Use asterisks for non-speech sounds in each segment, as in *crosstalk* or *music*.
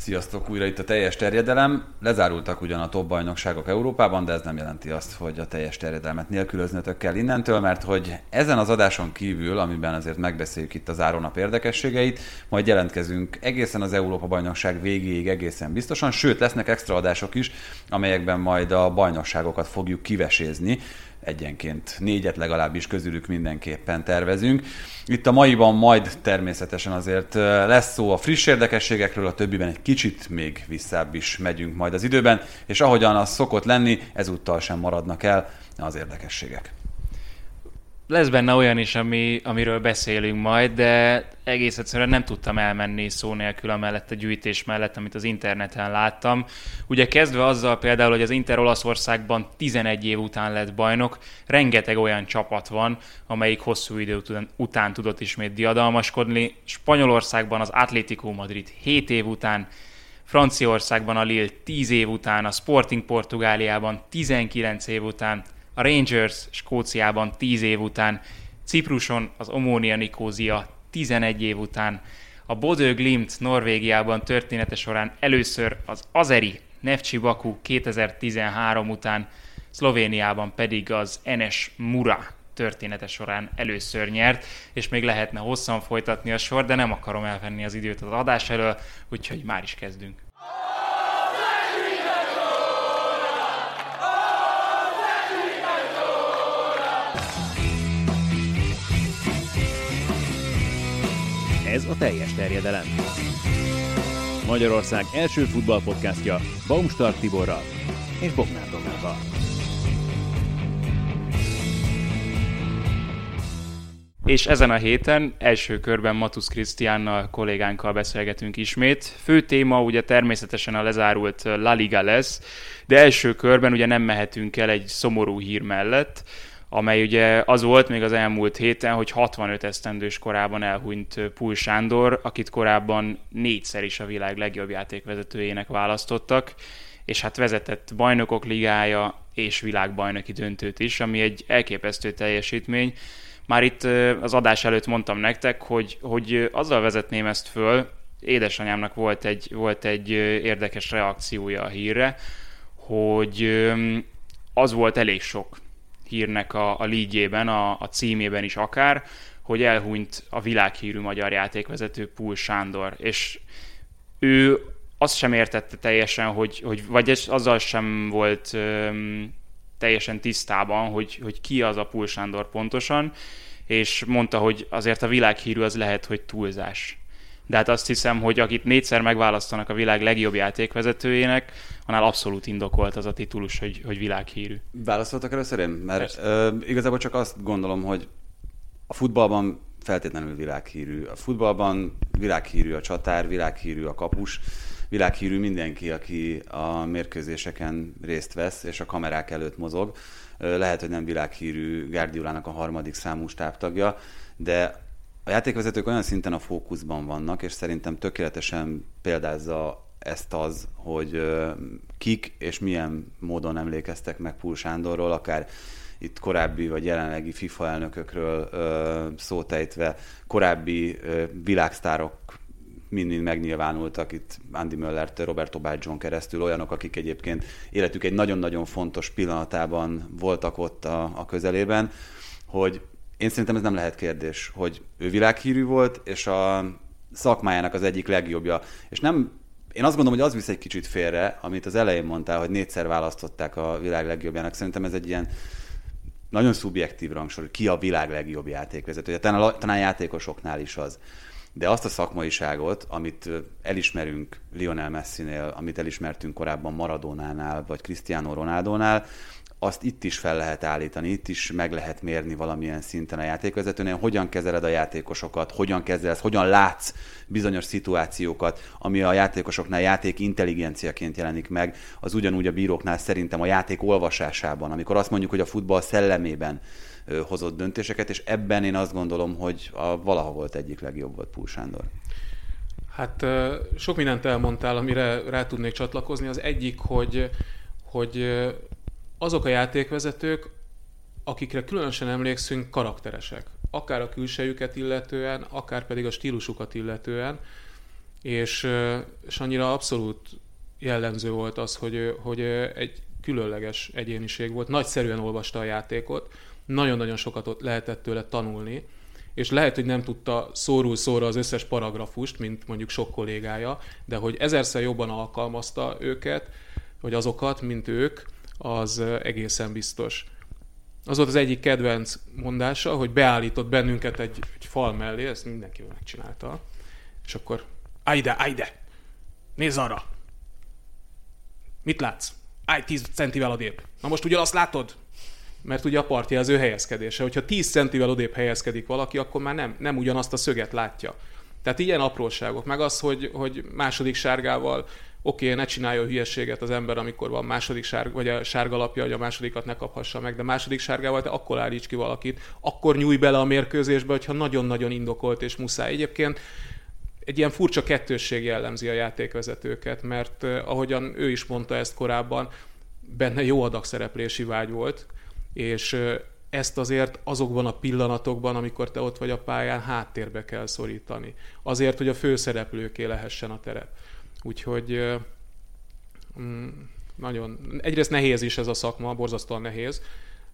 Sziasztok, újra itt a teljes terjedelem. Lezárultak ugyan a top bajnokságok Európában, de ez nem jelenti azt, hogy a teljes terjedelmet nélkülöznötök kell innentől, mert hogy ezen az adáson kívül, amiben azért megbeszéljük itt az áronap érdekességeit, majd jelentkezünk egészen az Európa bajnokság végéig egészen biztosan, sőt lesznek extra adások is, amelyekben majd a bajnokságokat fogjuk kivesézni egyenként négyet legalábbis közülük mindenképpen tervezünk. Itt a maiban majd természetesen azért lesz szó a friss érdekességekről, a többiben egy kicsit még visszább is megyünk majd az időben, és ahogyan az szokott lenni, ezúttal sem maradnak el az érdekességek lesz benne olyan is, ami, amiről beszélünk majd, de egész egyszerűen nem tudtam elmenni szó nélkül amellett a gyűjtés mellett, amit az interneten láttam. Ugye kezdve azzal például, hogy az Inter Olaszországban 11 év után lett bajnok, rengeteg olyan csapat van, amelyik hosszú idő után, tudott ismét diadalmaskodni. Spanyolországban az Atlético Madrid 7 év után, Franciaországban a Lille 10 év után, a Sporting Portugáliában 19 év után, a Rangers Skóciában 10 év után, Cipruson az Omónia Nikózia 11 év után, a Bodø Glimt Norvégiában története során először az Azeri Nefcsi Baku 2013 után, Szlovéniában pedig az Enes Mura története során először nyert, és még lehetne hosszan folytatni a sor, de nem akarom elvenni az időt az adás elől, úgyhogy már is kezdünk. Ez a teljes terjedelem. Magyarország első futballpodcastja Baumstark Tiborral és Bognár Domával. És ezen a héten első körben Matusz Krisztiánnal, kollégánkkal beszélgetünk ismét. Fő téma ugye természetesen a lezárult La Liga lesz, de első körben ugye nem mehetünk el egy szomorú hír mellett, amely ugye az volt még az elmúlt héten, hogy 65 esztendős korában elhunyt Pul Sándor, akit korábban négyszer is a világ legjobb játékvezetőjének választottak, és hát vezetett bajnokok ligája és világbajnoki döntőt is, ami egy elképesztő teljesítmény. Már itt az adás előtt mondtam nektek, hogy, hogy azzal vezetném ezt föl, édesanyámnak volt egy, volt egy érdekes reakciója a hírre, hogy az volt elég sok hírnek a, a lígyében, a, a címében is akár, hogy elhunyt a világhírű magyar játékvezető Pul Sándor, és ő azt sem értette teljesen, hogy, hogy vagy azzal sem volt öm, teljesen tisztában, hogy, hogy ki az a Pul Sándor pontosan, és mondta, hogy azért a világhírű az lehet, hogy túlzás de hát azt hiszem, hogy akit négyszer megválasztanak a világ legjobb játékvezetőjének, annál abszolút indokolt az a titulus, hogy, hogy világhírű. Válaszoltak először én? Mert ö, igazából csak azt gondolom, hogy a futballban feltétlenül világhírű. A futballban világhírű a csatár, világhírű a kapus, világhírű mindenki, aki a mérkőzéseken részt vesz, és a kamerák előtt mozog. Lehet, hogy nem világhírű Guardiolának a harmadik számú stábtagja, de a játékvezetők olyan szinten a fókuszban vannak, és szerintem tökéletesen példázza ezt az, hogy kik és milyen módon emlékeztek meg Pul Sándorról, akár itt korábbi vagy jelenlegi FIFA elnökökről szótejtve, korábbi világsztárok mind-mind megnyilvánultak itt Andy Möllert, Roberto Baggio keresztül, olyanok, akik egyébként életük egy nagyon-nagyon fontos pillanatában voltak ott a, a közelében, hogy én szerintem ez nem lehet kérdés, hogy ő világhírű volt, és a szakmájának az egyik legjobbja. És nem, én azt gondolom, hogy az visz egy kicsit félre, amit az elején mondtál, hogy négyszer választották a világ legjobbjának. Szerintem ez egy ilyen nagyon szubjektív rangsor, ki a világ legjobb játékvezetője. Talán, talán játékosoknál is az. De azt a szakmaiságot, amit elismerünk Lionel Messi-nél, amit elismertünk korábban Maradonánál, vagy Cristiano Ronaldo-nál, azt itt is fel lehet állítani, itt is meg lehet mérni valamilyen szinten a játékvezetőnél, hogyan kezeled a játékosokat, hogyan kezelsz, hogyan látsz bizonyos szituációkat, ami a játékosoknál játék intelligenciaként jelenik meg, az ugyanúgy a bíróknál szerintem a játék olvasásában, amikor azt mondjuk, hogy a futball szellemében hozott döntéseket, és ebben én azt gondolom, hogy a valaha volt egyik legjobb volt Pul Sándor. Hát sok mindent elmondtál, amire rá tudnék csatlakozni. Az egyik, hogy, hogy azok a játékvezetők, akikre különösen emlékszünk, karakteresek. Akár a külsejüket illetően, akár pedig a stílusukat illetően. És, és annyira abszolút jellemző volt az, hogy, hogy egy különleges egyéniség volt. Nagyszerűen olvasta a játékot, nagyon-nagyon sokat lehetett tőle tanulni, és lehet, hogy nem tudta szóról szóra az összes paragrafust, mint mondjuk sok kollégája, de hogy ezerszer jobban alkalmazta őket, vagy azokat, mint ők, az egészen biztos. Az volt az egyik kedvenc mondása, hogy beállított bennünket egy, egy fal mellé, ezt mindenki megcsinálta, és akkor állj ide, állj ide, nézz arra! Mit látsz? Állj 10 centivel odébb. Na most ugyanazt látod? mert ugye a partja az ő helyezkedése. Hogyha 10 centivel odébb helyezkedik valaki, akkor már nem, nem ugyanazt a szöget látja. Tehát ilyen apróságok. Meg az, hogy, hogy második sárgával oké, okay, ne csinálja a hülyeséget az ember, amikor van második sárga, vagy a sárga lapja, hogy a másodikat ne kaphassa meg, de második sárgával te akkor állíts ki valakit, akkor nyúj bele a mérkőzésbe, hogyha nagyon-nagyon indokolt és muszáj. Egyébként egy ilyen furcsa kettősség jellemzi a játékvezetőket, mert eh, ahogyan ő is mondta ezt korábban, benne jó adag szereplési vágy volt, és ezt azért azokban a pillanatokban, amikor te ott vagy a pályán, háttérbe kell szorítani. Azért, hogy a főszereplőké lehessen a terep. Úgyhogy mm, nagyon, egyrészt nehéz is ez a szakma, borzasztóan nehéz.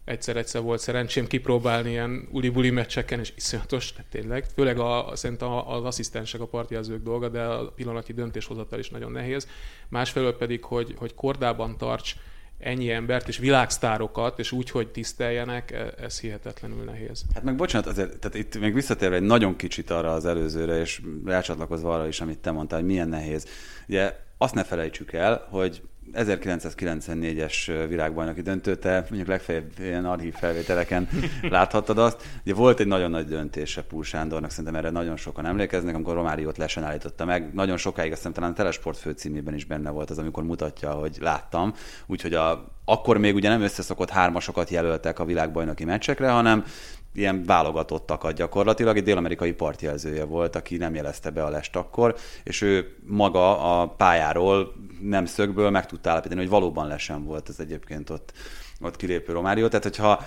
Egyszer-egyszer volt szerencsém kipróbálni ilyen uli-buli meccseken, és iszonyatos, tehát tényleg. Főleg a, szerintem az asszisztensek, a partjelzők dolga, de a pillanati döntéshozatal is nagyon nehéz. Másfelől pedig, hogy, hogy kordában tarts ennyi embert és világsztárokat, és úgy, hogy tiszteljenek, e, ez hihetetlenül nehéz. Hát meg bocsánat, azért, tehát itt még visszatérve egy nagyon kicsit arra az előzőre, és rácsatlakozva arra is, amit te mondtál, hogy milyen nehéz. Ugye azt ne felejtsük el, hogy 1994-es világbajnoki döntőte, mondjuk legfeljebb ilyen archív felvételeken *laughs* láthattad azt. Ugye volt egy nagyon nagy döntése Pul Sándornak, szerintem erre nagyon sokan emlékeznek, amikor Romáriót lesen állította meg. Nagyon sokáig azt hiszem talán a Telesport főcímében is benne volt az, amikor mutatja, hogy láttam. Úgyhogy a, akkor még ugye nem összeszokott hármasokat jelöltek a világbajnoki meccsekre, hanem ilyen válogatottakat gyakorlatilag. Egy dél-amerikai partjelzője volt, aki nem jelezte be a lest akkor, és ő maga a pályáról nem szögből meg tudta állapítani, hogy valóban lesen volt ez egyébként ott, ott kilépő Romárió. Tehát, hogyha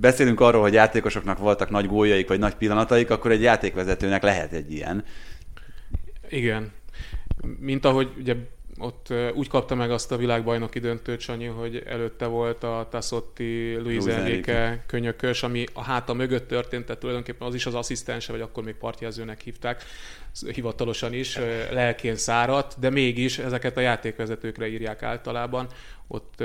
beszélünk arról, hogy játékosoknak voltak nagy gólyaik, vagy nagy pillanataik, akkor egy játékvezetőnek lehet egy ilyen. Igen. Mint ahogy ugye ott úgy kapta meg azt a világbajnoki döntőt, Sanyi, hogy előtte volt a Tassotti, Luis Enrique könyökös, ami a háta mögött történt, tehát tulajdonképpen az is az asszisztense, vagy akkor még partjelzőnek hívták, hivatalosan is, lelkén száradt, de mégis ezeket a játékvezetőkre írják általában. Ott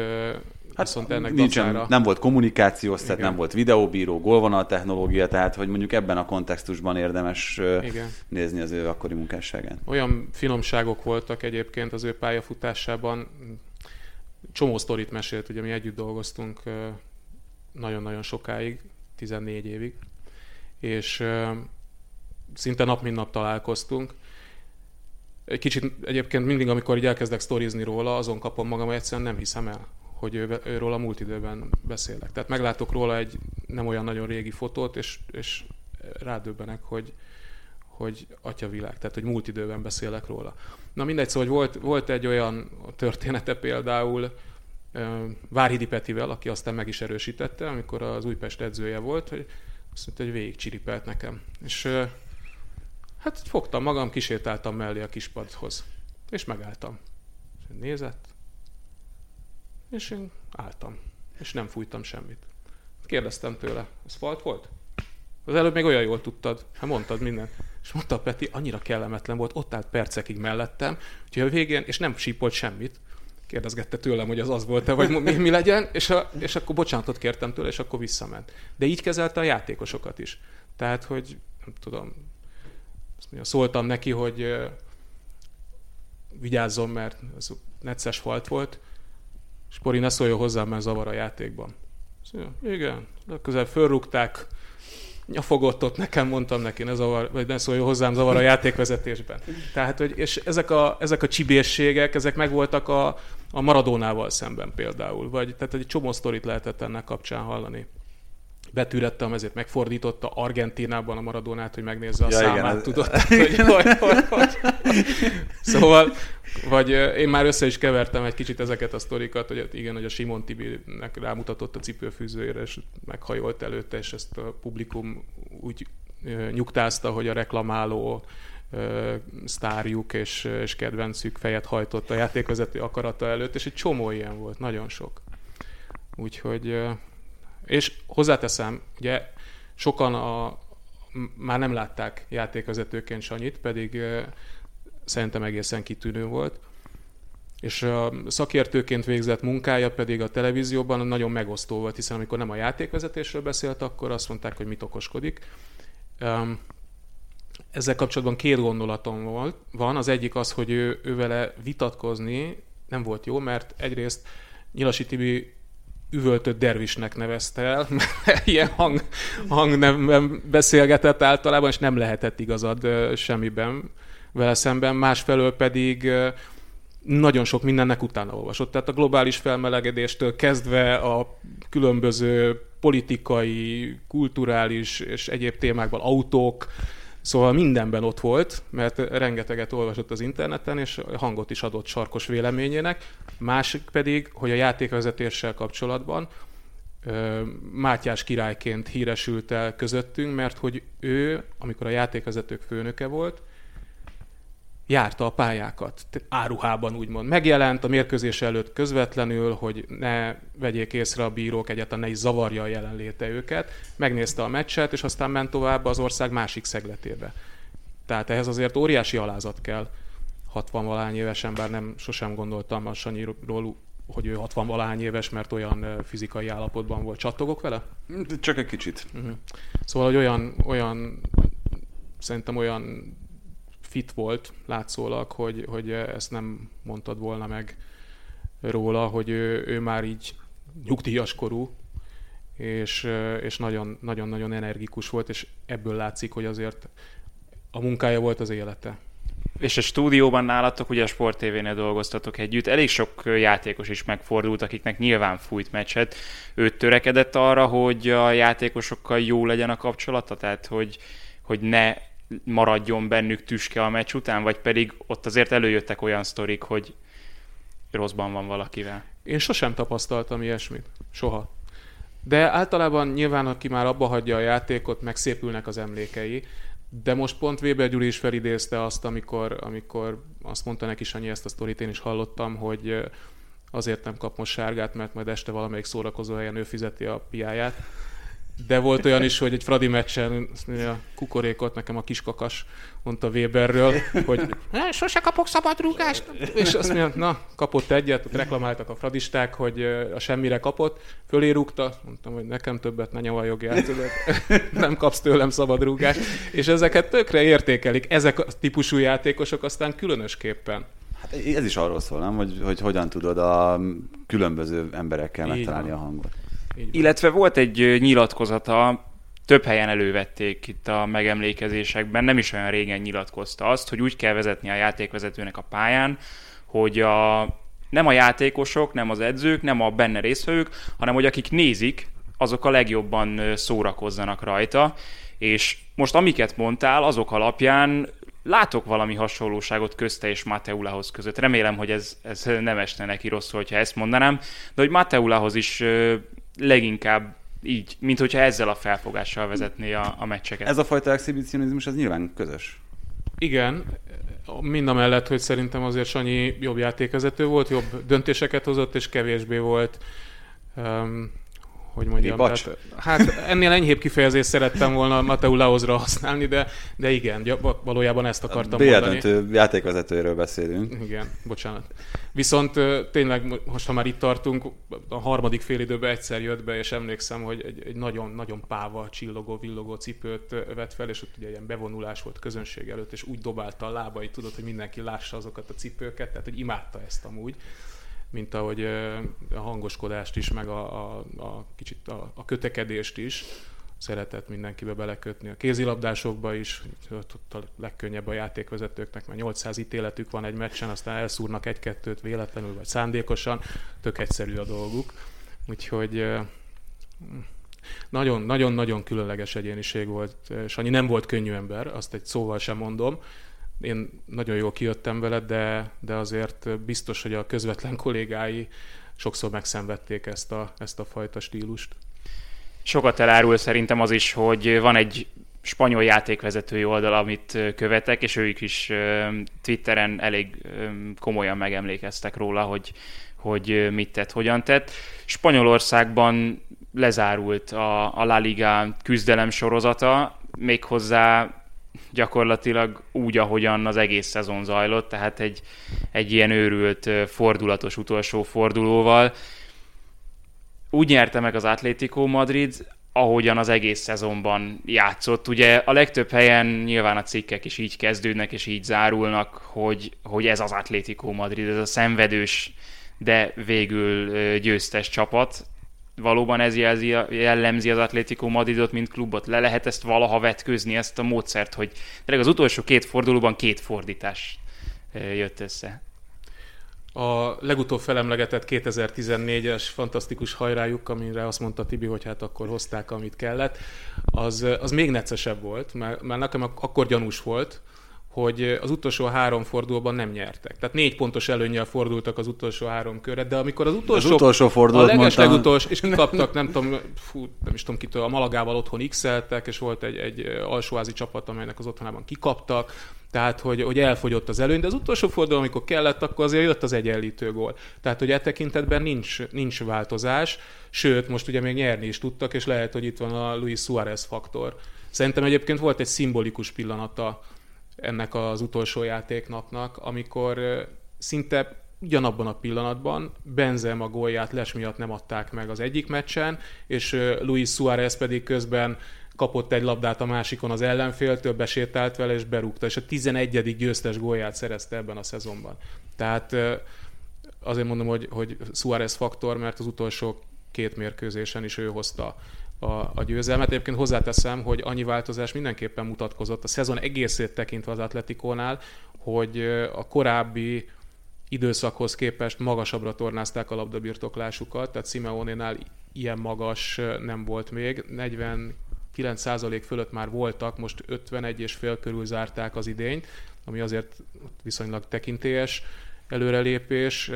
Hát viszont ennek nincsen, dacára... nem volt kommunikációs szett, nem volt videóbíró, gólvonal technológia, tehát hogy mondjuk ebben a kontextusban érdemes Igen. nézni az ő akkori munkásságát. Olyan finomságok voltak egyébként az ő pályafutásában, csomó sztorit mesélt, ugye mi együtt dolgoztunk nagyon-nagyon sokáig, 14 évig, és szinte nap mint nap találkoztunk. Egy kicsit egyébként mindig, amikor így elkezdek sztorizni róla, azon kapom magam, hogy egyszerűen nem hiszem el, hogy őről a múlt időben beszélek. Tehát meglátok róla egy nem olyan nagyon régi fotót, és, és rádöbbenek, hogy, hogy atyavilág, tehát hogy múlt időben beszélek róla. Na mindegy, szóval volt, volt egy olyan története például Várhidi Petivel, aki aztán meg is erősítette, amikor az Újpest edzője volt, hogy azt mondta, hogy végig csiripelt nekem. És hát fogtam magam, kisétáltam mellé a kispadhoz, és megálltam. És nézett, és én álltam, és nem fújtam semmit. Kérdeztem tőle, ez falt volt? Az előbb még olyan jól tudtad, hát mondtad mindent. És mondta Peti, annyira kellemetlen volt, ott állt percekig mellettem, úgyhogy a végén, és nem sípolt semmit, kérdezgette tőlem, hogy az az volt-e, vagy mi, mi legyen, és, a, és akkor bocsánatot kértem tőle, és akkor visszament. De így kezelte a játékosokat is. Tehát, hogy nem tudom, szóltam neki, hogy vigyázzon, mert ez necces falt volt, Spori, ne szóljon hozzám, mert zavar a játékban. Szóval, igen, legközelebb fölrúgták, nyafogott ott nekem, mondtam neki, ne, zavar, vagy ne szóljon hozzám, zavar a játékvezetésben. Tehát, hogy, és ezek a, ezek a csibészségek, ezek megvoltak a, a Maradónával szemben például, vagy tehát egy csomó sztorit lehetett ennek kapcsán hallani betűrettem, ezért megfordította Argentinában a Maradonát, hogy megnézze a ja, számát, igen, tudott, ez... *laughs* hogy, hogy, hogy, hogy. Szóval, vagy én már össze is kevertem egy kicsit ezeket a sztorikat, hogy igen, hogy a Simon Tibinek rámutatott a cipőfűzőjére, és meghajolt előtte, és ezt a publikum úgy nyugtázta, hogy a reklamáló sztárjuk és, és kedvencük fejet hajtott a játékvezető akarata előtt, és egy csomó ilyen volt, nagyon sok. Úgyhogy és hozzáteszem, ugye sokan a, már nem látták játékvezetőként Sanyit, pedig szerintem egészen kitűnő volt. És a szakértőként végzett munkája pedig a televízióban nagyon megosztó volt, hiszen amikor nem a játékvezetésről beszélt, akkor azt mondták, hogy mit okoskodik. Ezzel kapcsolatban két gondolatom volt. van. Az egyik az, hogy ő, ő vele vitatkozni nem volt jó, mert egyrészt Nyilasi Tibi üvöltött dervisnek nevezte el, *laughs* mert ilyen hang, hangnemben beszélgetett általában, és nem lehetett igazad semmiben vele szemben. Másfelől pedig nagyon sok mindennek utána olvasott. Tehát a globális felmelegedéstől kezdve a különböző politikai, kulturális és egyéb témákban autók, Szóval mindenben ott volt, mert rengeteget olvasott az interneten, és hangot is adott sarkos véleményének. Másik pedig, hogy a játékvezetéssel kapcsolatban Mátyás királyként híresült el közöttünk, mert hogy ő, amikor a játékvezetők főnöke volt, járta a pályákat, áruhában úgymond. Megjelent a mérkőzés előtt közvetlenül, hogy ne vegyék észre a bírók, egyáltalán ne is zavarja a jelenléte őket. Megnézte a meccset, és aztán ment tovább az ország másik szegletébe. Tehát ehhez azért óriási alázat kell 60 valány évesen, bár nem sosem gondoltam a Sanyiról, hogy ő 60 valány éves, mert olyan fizikai állapotban volt. Csattogok vele? Csak egy kicsit. Uh-huh. Szóval, hogy olyan, olyan szerintem olyan fit volt látszólag, hogy, hogy ezt nem mondtad volna meg róla, hogy ő, ő már így nyugdíjas korú, és, és nagyon, nagyon-nagyon energikus volt, és ebből látszik, hogy azért a munkája volt az élete. És a stúdióban nálatok, ugye a Sport TV-nél dolgoztatok együtt, elég sok játékos is megfordult, akiknek nyilván fújt meccset. Ő törekedett arra, hogy a játékosokkal jó legyen a kapcsolata, tehát hogy, hogy ne maradjon bennük tüske a meccs után, vagy pedig ott azért előjöttek olyan sztorik, hogy rosszban van valakivel? Én sosem tapasztaltam ilyesmit. Soha. De általában nyilván, aki már abba hagyja a játékot, megszépülnek az emlékei. De most pont Weber Gyuri is felidézte azt, amikor, amikor azt mondta neki Sanyi ezt a sztorit, én is hallottam, hogy azért nem kap most sárgát, mert majd este valamelyik szórakozó helyen ő fizeti a piáját. De volt olyan is, hogy egy Fradi meccsen a kukorékot nekem a kiskakas mondta Weberről, hogy sose kapok szabadrúgást. És azt mondja, na, kapott egyet, ott reklamáltak a fradisták, hogy a semmire kapott, fölé rúgta, mondtam, hogy nekem többet ne nyavajogjál, tudod, nem kapsz tőlem szabadrúgást. És ezeket tökre értékelik, ezek a típusú játékosok aztán különösképpen. Hát ez is arról szól, nem? Hogy, hogy hogyan tudod a különböző emberekkel megtalálni a hangot. Illetve volt egy nyilatkozata, több helyen elővették itt a megemlékezésekben, nem is olyan régen nyilatkozta azt, hogy úgy kell vezetni a játékvezetőnek a pályán, hogy a, nem a játékosok, nem az edzők, nem a benne résztvevők, hanem hogy akik nézik, azok a legjobban szórakozzanak rajta, és most amiket mondtál, azok alapján látok valami hasonlóságot közte és Mateulahoz között. Remélem, hogy ez, ez nem esne neki rosszul, hogyha ezt mondanám, de hogy Mateulahoz is leginkább így, mint hogyha ezzel a felfogással vezetné a, a meccseket. Ez a fajta exhibicionizmus, az nyilván közös. Igen, mind a mellett, hogy szerintem azért Sanyi jobb játékvezető volt, jobb döntéseket hozott, és kevésbé volt um, hogy mondjam. Tehát, hát ennél enyhébb kifejezést szerettem volna Mateu Laozra használni, de, de igen, valójában ezt akartam a mondani. döntő játékvezetőről beszélünk. Igen, bocsánat. Viszont tényleg, most ha már itt tartunk, a harmadik fél időben egyszer jött be, és emlékszem, hogy egy, egy nagyon, nagyon páva, csillogó, villogó cipőt vett fel, és ott ugye ilyen bevonulás volt közönség előtt, és úgy dobálta a lábai, tudod, hogy mindenki lássa azokat a cipőket, tehát hogy imádta ezt amúgy mint ahogy a hangoskodást is, meg a, a, a kicsit a, a kötekedést is szeretett mindenkibe belekötni. A kézilabdásokba is, ott a legkönnyebb a játékvezetőknek, mert 800 ítéletük van egy meccsen, aztán elszúrnak egy-kettőt véletlenül vagy szándékosan, tök egyszerű a dolguk. Úgyhogy nagyon-nagyon különleges egyéniség volt. Sanyi nem volt könnyű ember, azt egy szóval sem mondom. Én nagyon jól kijöttem vele, de, de azért biztos, hogy a közvetlen kollégái sokszor megszenvedték ezt a, ezt a fajta stílust. Sokat elárul szerintem az is, hogy van egy spanyol játékvezetői oldal, amit követek, és ők is Twitteren elég komolyan megemlékeztek róla, hogy, hogy mit tett, hogyan tett. Spanyolországban lezárult a, a La Liga küzdelem sorozata, méghozzá gyakorlatilag úgy, ahogyan az egész szezon zajlott, tehát egy, egy ilyen őrült, fordulatos utolsó fordulóval. Úgy nyerte meg az Atlético Madrid, ahogyan az egész szezonban játszott. Ugye a legtöbb helyen nyilván a cikkek is így kezdődnek és így zárulnak, hogy, hogy ez az Atlético Madrid, ez a szenvedős, de végül győztes csapat valóban ez jelzi, jellemzi az Atlético Madridot, mint klubot. Le lehet ezt valaha vetközni, ezt a módszert, hogy tényleg az utolsó két fordulóban két fordítás jött össze. A legutóbb felemlegetett 2014-es fantasztikus hajrájuk, amire azt mondta Tibi, hogy hát akkor hozták, amit kellett, az, az még neccesebb volt, mert, mert nekem akkor gyanús volt, hogy az utolsó három fordulóban nem nyertek. Tehát négy pontos előnyel fordultak az utolsó három körre, de amikor az utolsó, az utolsó fordulót a leges legutolsó, és kikaptak, nem tudom, fú, nem is tudom kitől, a Malagával otthon x és volt egy, egy alsóházi csapat, amelynek az otthonában kikaptak, tehát, hogy, hogy elfogyott az előny, de az utolsó forduló, amikor kellett, akkor azért jött az egyenlítő gól. Tehát, hogy e tekintetben nincs, nincs változás, sőt, most ugye még nyerni is tudtak, és lehet, hogy itt van a Luis Suarez faktor. Szerintem egyébként volt egy szimbolikus pillanata ennek az utolsó játéknapnak, amikor szinte ugyanabban a pillanatban Benzema gólját les miatt nem adták meg az egyik meccsen, és Luis Suarez pedig közben kapott egy labdát a másikon az ellenféltől, besétált vele és berúgta, és a 11. győztes gólját szerezte ebben a szezonban. Tehát azért mondom, hogy, hogy Suarez faktor, mert az utolsó két mérkőzésen is ő hozta a, a győzelmet. Egyébként hozzáteszem, hogy annyi változás mindenképpen mutatkozott a szezon egészét tekintve az Atletikónál, hogy a korábbi időszakhoz képest magasabbra tornázták a labdabirtoklásukat, tehát Simeone-nál ilyen magas nem volt még, 49% fölött már voltak, most 51 és fél körül zárták az idényt, ami azért viszonylag tekintélyes előrelépés.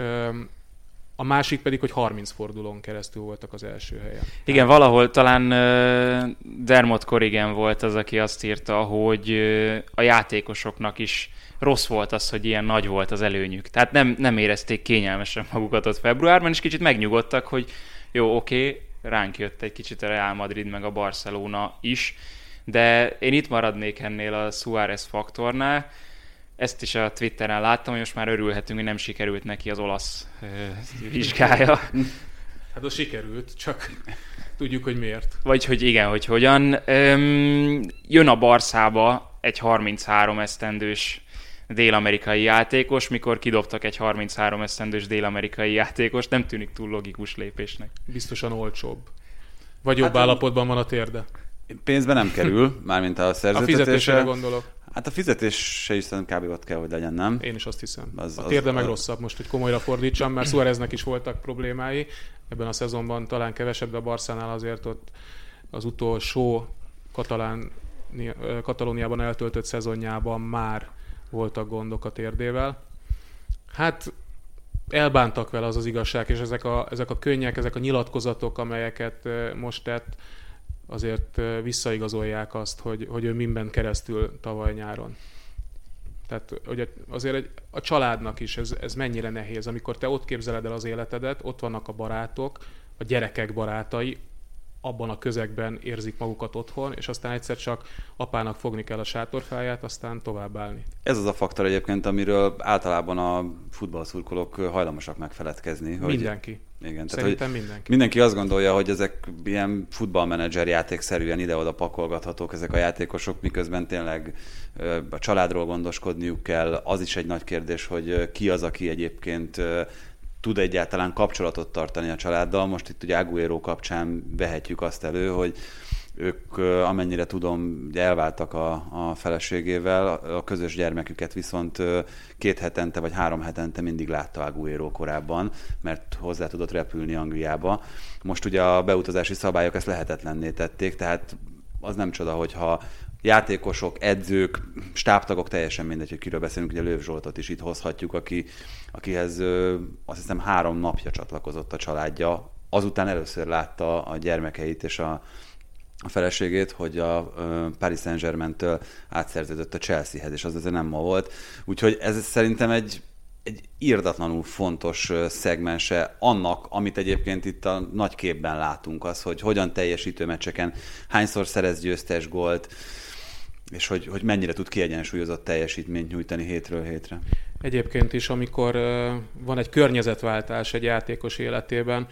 A másik pedig, hogy 30 fordulón keresztül voltak az első helyen. Igen, valahol talán uh, Dermot Corrigan volt az, aki azt írta, hogy uh, a játékosoknak is rossz volt az, hogy ilyen nagy volt az előnyük. Tehát nem, nem érezték kényelmesen magukat ott februárban, és kicsit megnyugodtak, hogy jó, oké, okay, ránk jött egy kicsit a Real Madrid meg a Barcelona is, de én itt maradnék ennél a Suárez faktornál, ezt is a Twitteren láttam, hogy most már örülhetünk, hogy nem sikerült neki az olasz vizsgája. *laughs* Hát az sikerült, csak tudjuk, hogy miért. Vagy hogy igen, hogy hogyan. Öm, jön a Barszába egy 33 esztendős dél-amerikai játékos, mikor kidobtak egy 33 esztendős dél-amerikai játékos, nem tűnik túl logikus lépésnek. Biztosan olcsóbb. Vagy jobb hát, állapotban van a térde. Pénzben nem kerül, mármint a szerződtetésre. A fizetésre gondolok. Hát a fizetés se is szerintem kb. ott kell, hogy legyen, nem? Én is azt hiszem. Az, a térde az, meg az... rosszabb, most hogy komolyra fordítsam, mert Suáreznek is voltak problémái. Ebben a szezonban talán kevesebb, de a Barszánál azért ott az utolsó Katalán, Katalóniában eltöltött szezonjában már voltak gondok a térdével. Hát elbántak vele az az igazság, és ezek a, ezek a könnyek, ezek a nyilatkozatok, amelyeket most tett, azért visszaigazolják azt, hogy, hogy ő minden keresztül tavaly nyáron. Tehát hogy azért egy, a családnak is ez, ez mennyire nehéz, amikor te ott képzeled el az életedet, ott vannak a barátok, a gyerekek barátai, abban a közegben érzik magukat otthon, és aztán egyszer csak apának fogni kell a sátorfáját, aztán továbbállni. Ez az a faktor egyébként, amiről általában a futballszurkolók hajlamosak megfeledkezni. Hogy mindenki. Igen, Szerintem tehát, hogy mindenki. Mindenki azt gondolja, hogy ezek ilyen futballmenedzser játékszerűen ide-oda pakolgathatók ezek a játékosok, miközben tényleg a családról gondoskodniuk kell. Az is egy nagy kérdés, hogy ki az, aki egyébként tud egyáltalán kapcsolatot tartani a családdal. Most itt ugye Aguero kapcsán vehetjük azt elő, hogy ők amennyire tudom, elváltak a, a feleségével, a közös gyermeküket viszont két hetente vagy három hetente mindig látta Aguero korábban, mert hozzá tudott repülni Angliába. Most ugye a beutazási szabályok ezt lehetetlenné tették, tehát az nem csoda, hogyha játékosok, edzők, stábtagok, teljesen mindegy, hogy kiről beszélünk, ugye Lőv Zsoltot is itt hozhatjuk, aki, akihez azt hiszem három napja csatlakozott a családja, azután először látta a gyermekeit és a, a feleségét, hogy a Paris Saint-Germain-től átszerződött a Chelseahez, és az azért nem ma volt. Úgyhogy ez szerintem egy, egy írdatlanul fontos szegmense annak, amit egyébként itt a nagy képben látunk, az, hogy hogyan teljesítő meccseken hányszor szerez győztes gólt, és hogy, hogy mennyire tud kiegyensúlyozott teljesítményt nyújtani hétről hétre. Egyébként is, amikor van egy környezetváltás egy játékos életében,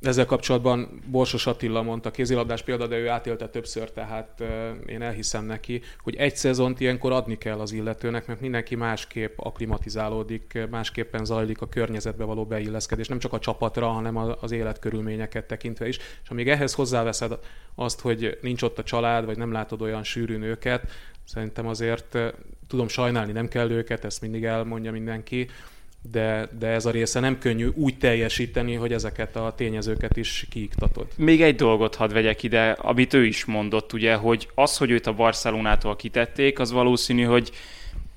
ezzel kapcsolatban Borsos Attila mondta kézilabdás példa, de ő átélte többször, tehát én elhiszem neki, hogy egy szezont ilyenkor adni kell az illetőnek, mert mindenki másképp aklimatizálódik, másképpen zajlik a környezetbe való beilleszkedés, nem csak a csapatra, hanem az életkörülményeket tekintve is. És amíg ehhez hozzáveszed azt, hogy nincs ott a család, vagy nem látod olyan sűrű nőket, szerintem azért tudom sajnálni, nem kell őket, ezt mindig elmondja mindenki, de, de ez a része nem könnyű úgy teljesíteni, hogy ezeket a tényezőket is kiiktatod. Még egy dolgot hadd vegyek ide, amit ő is mondott, ugye, hogy az, hogy őt a Barcelonától kitették, az valószínű, hogy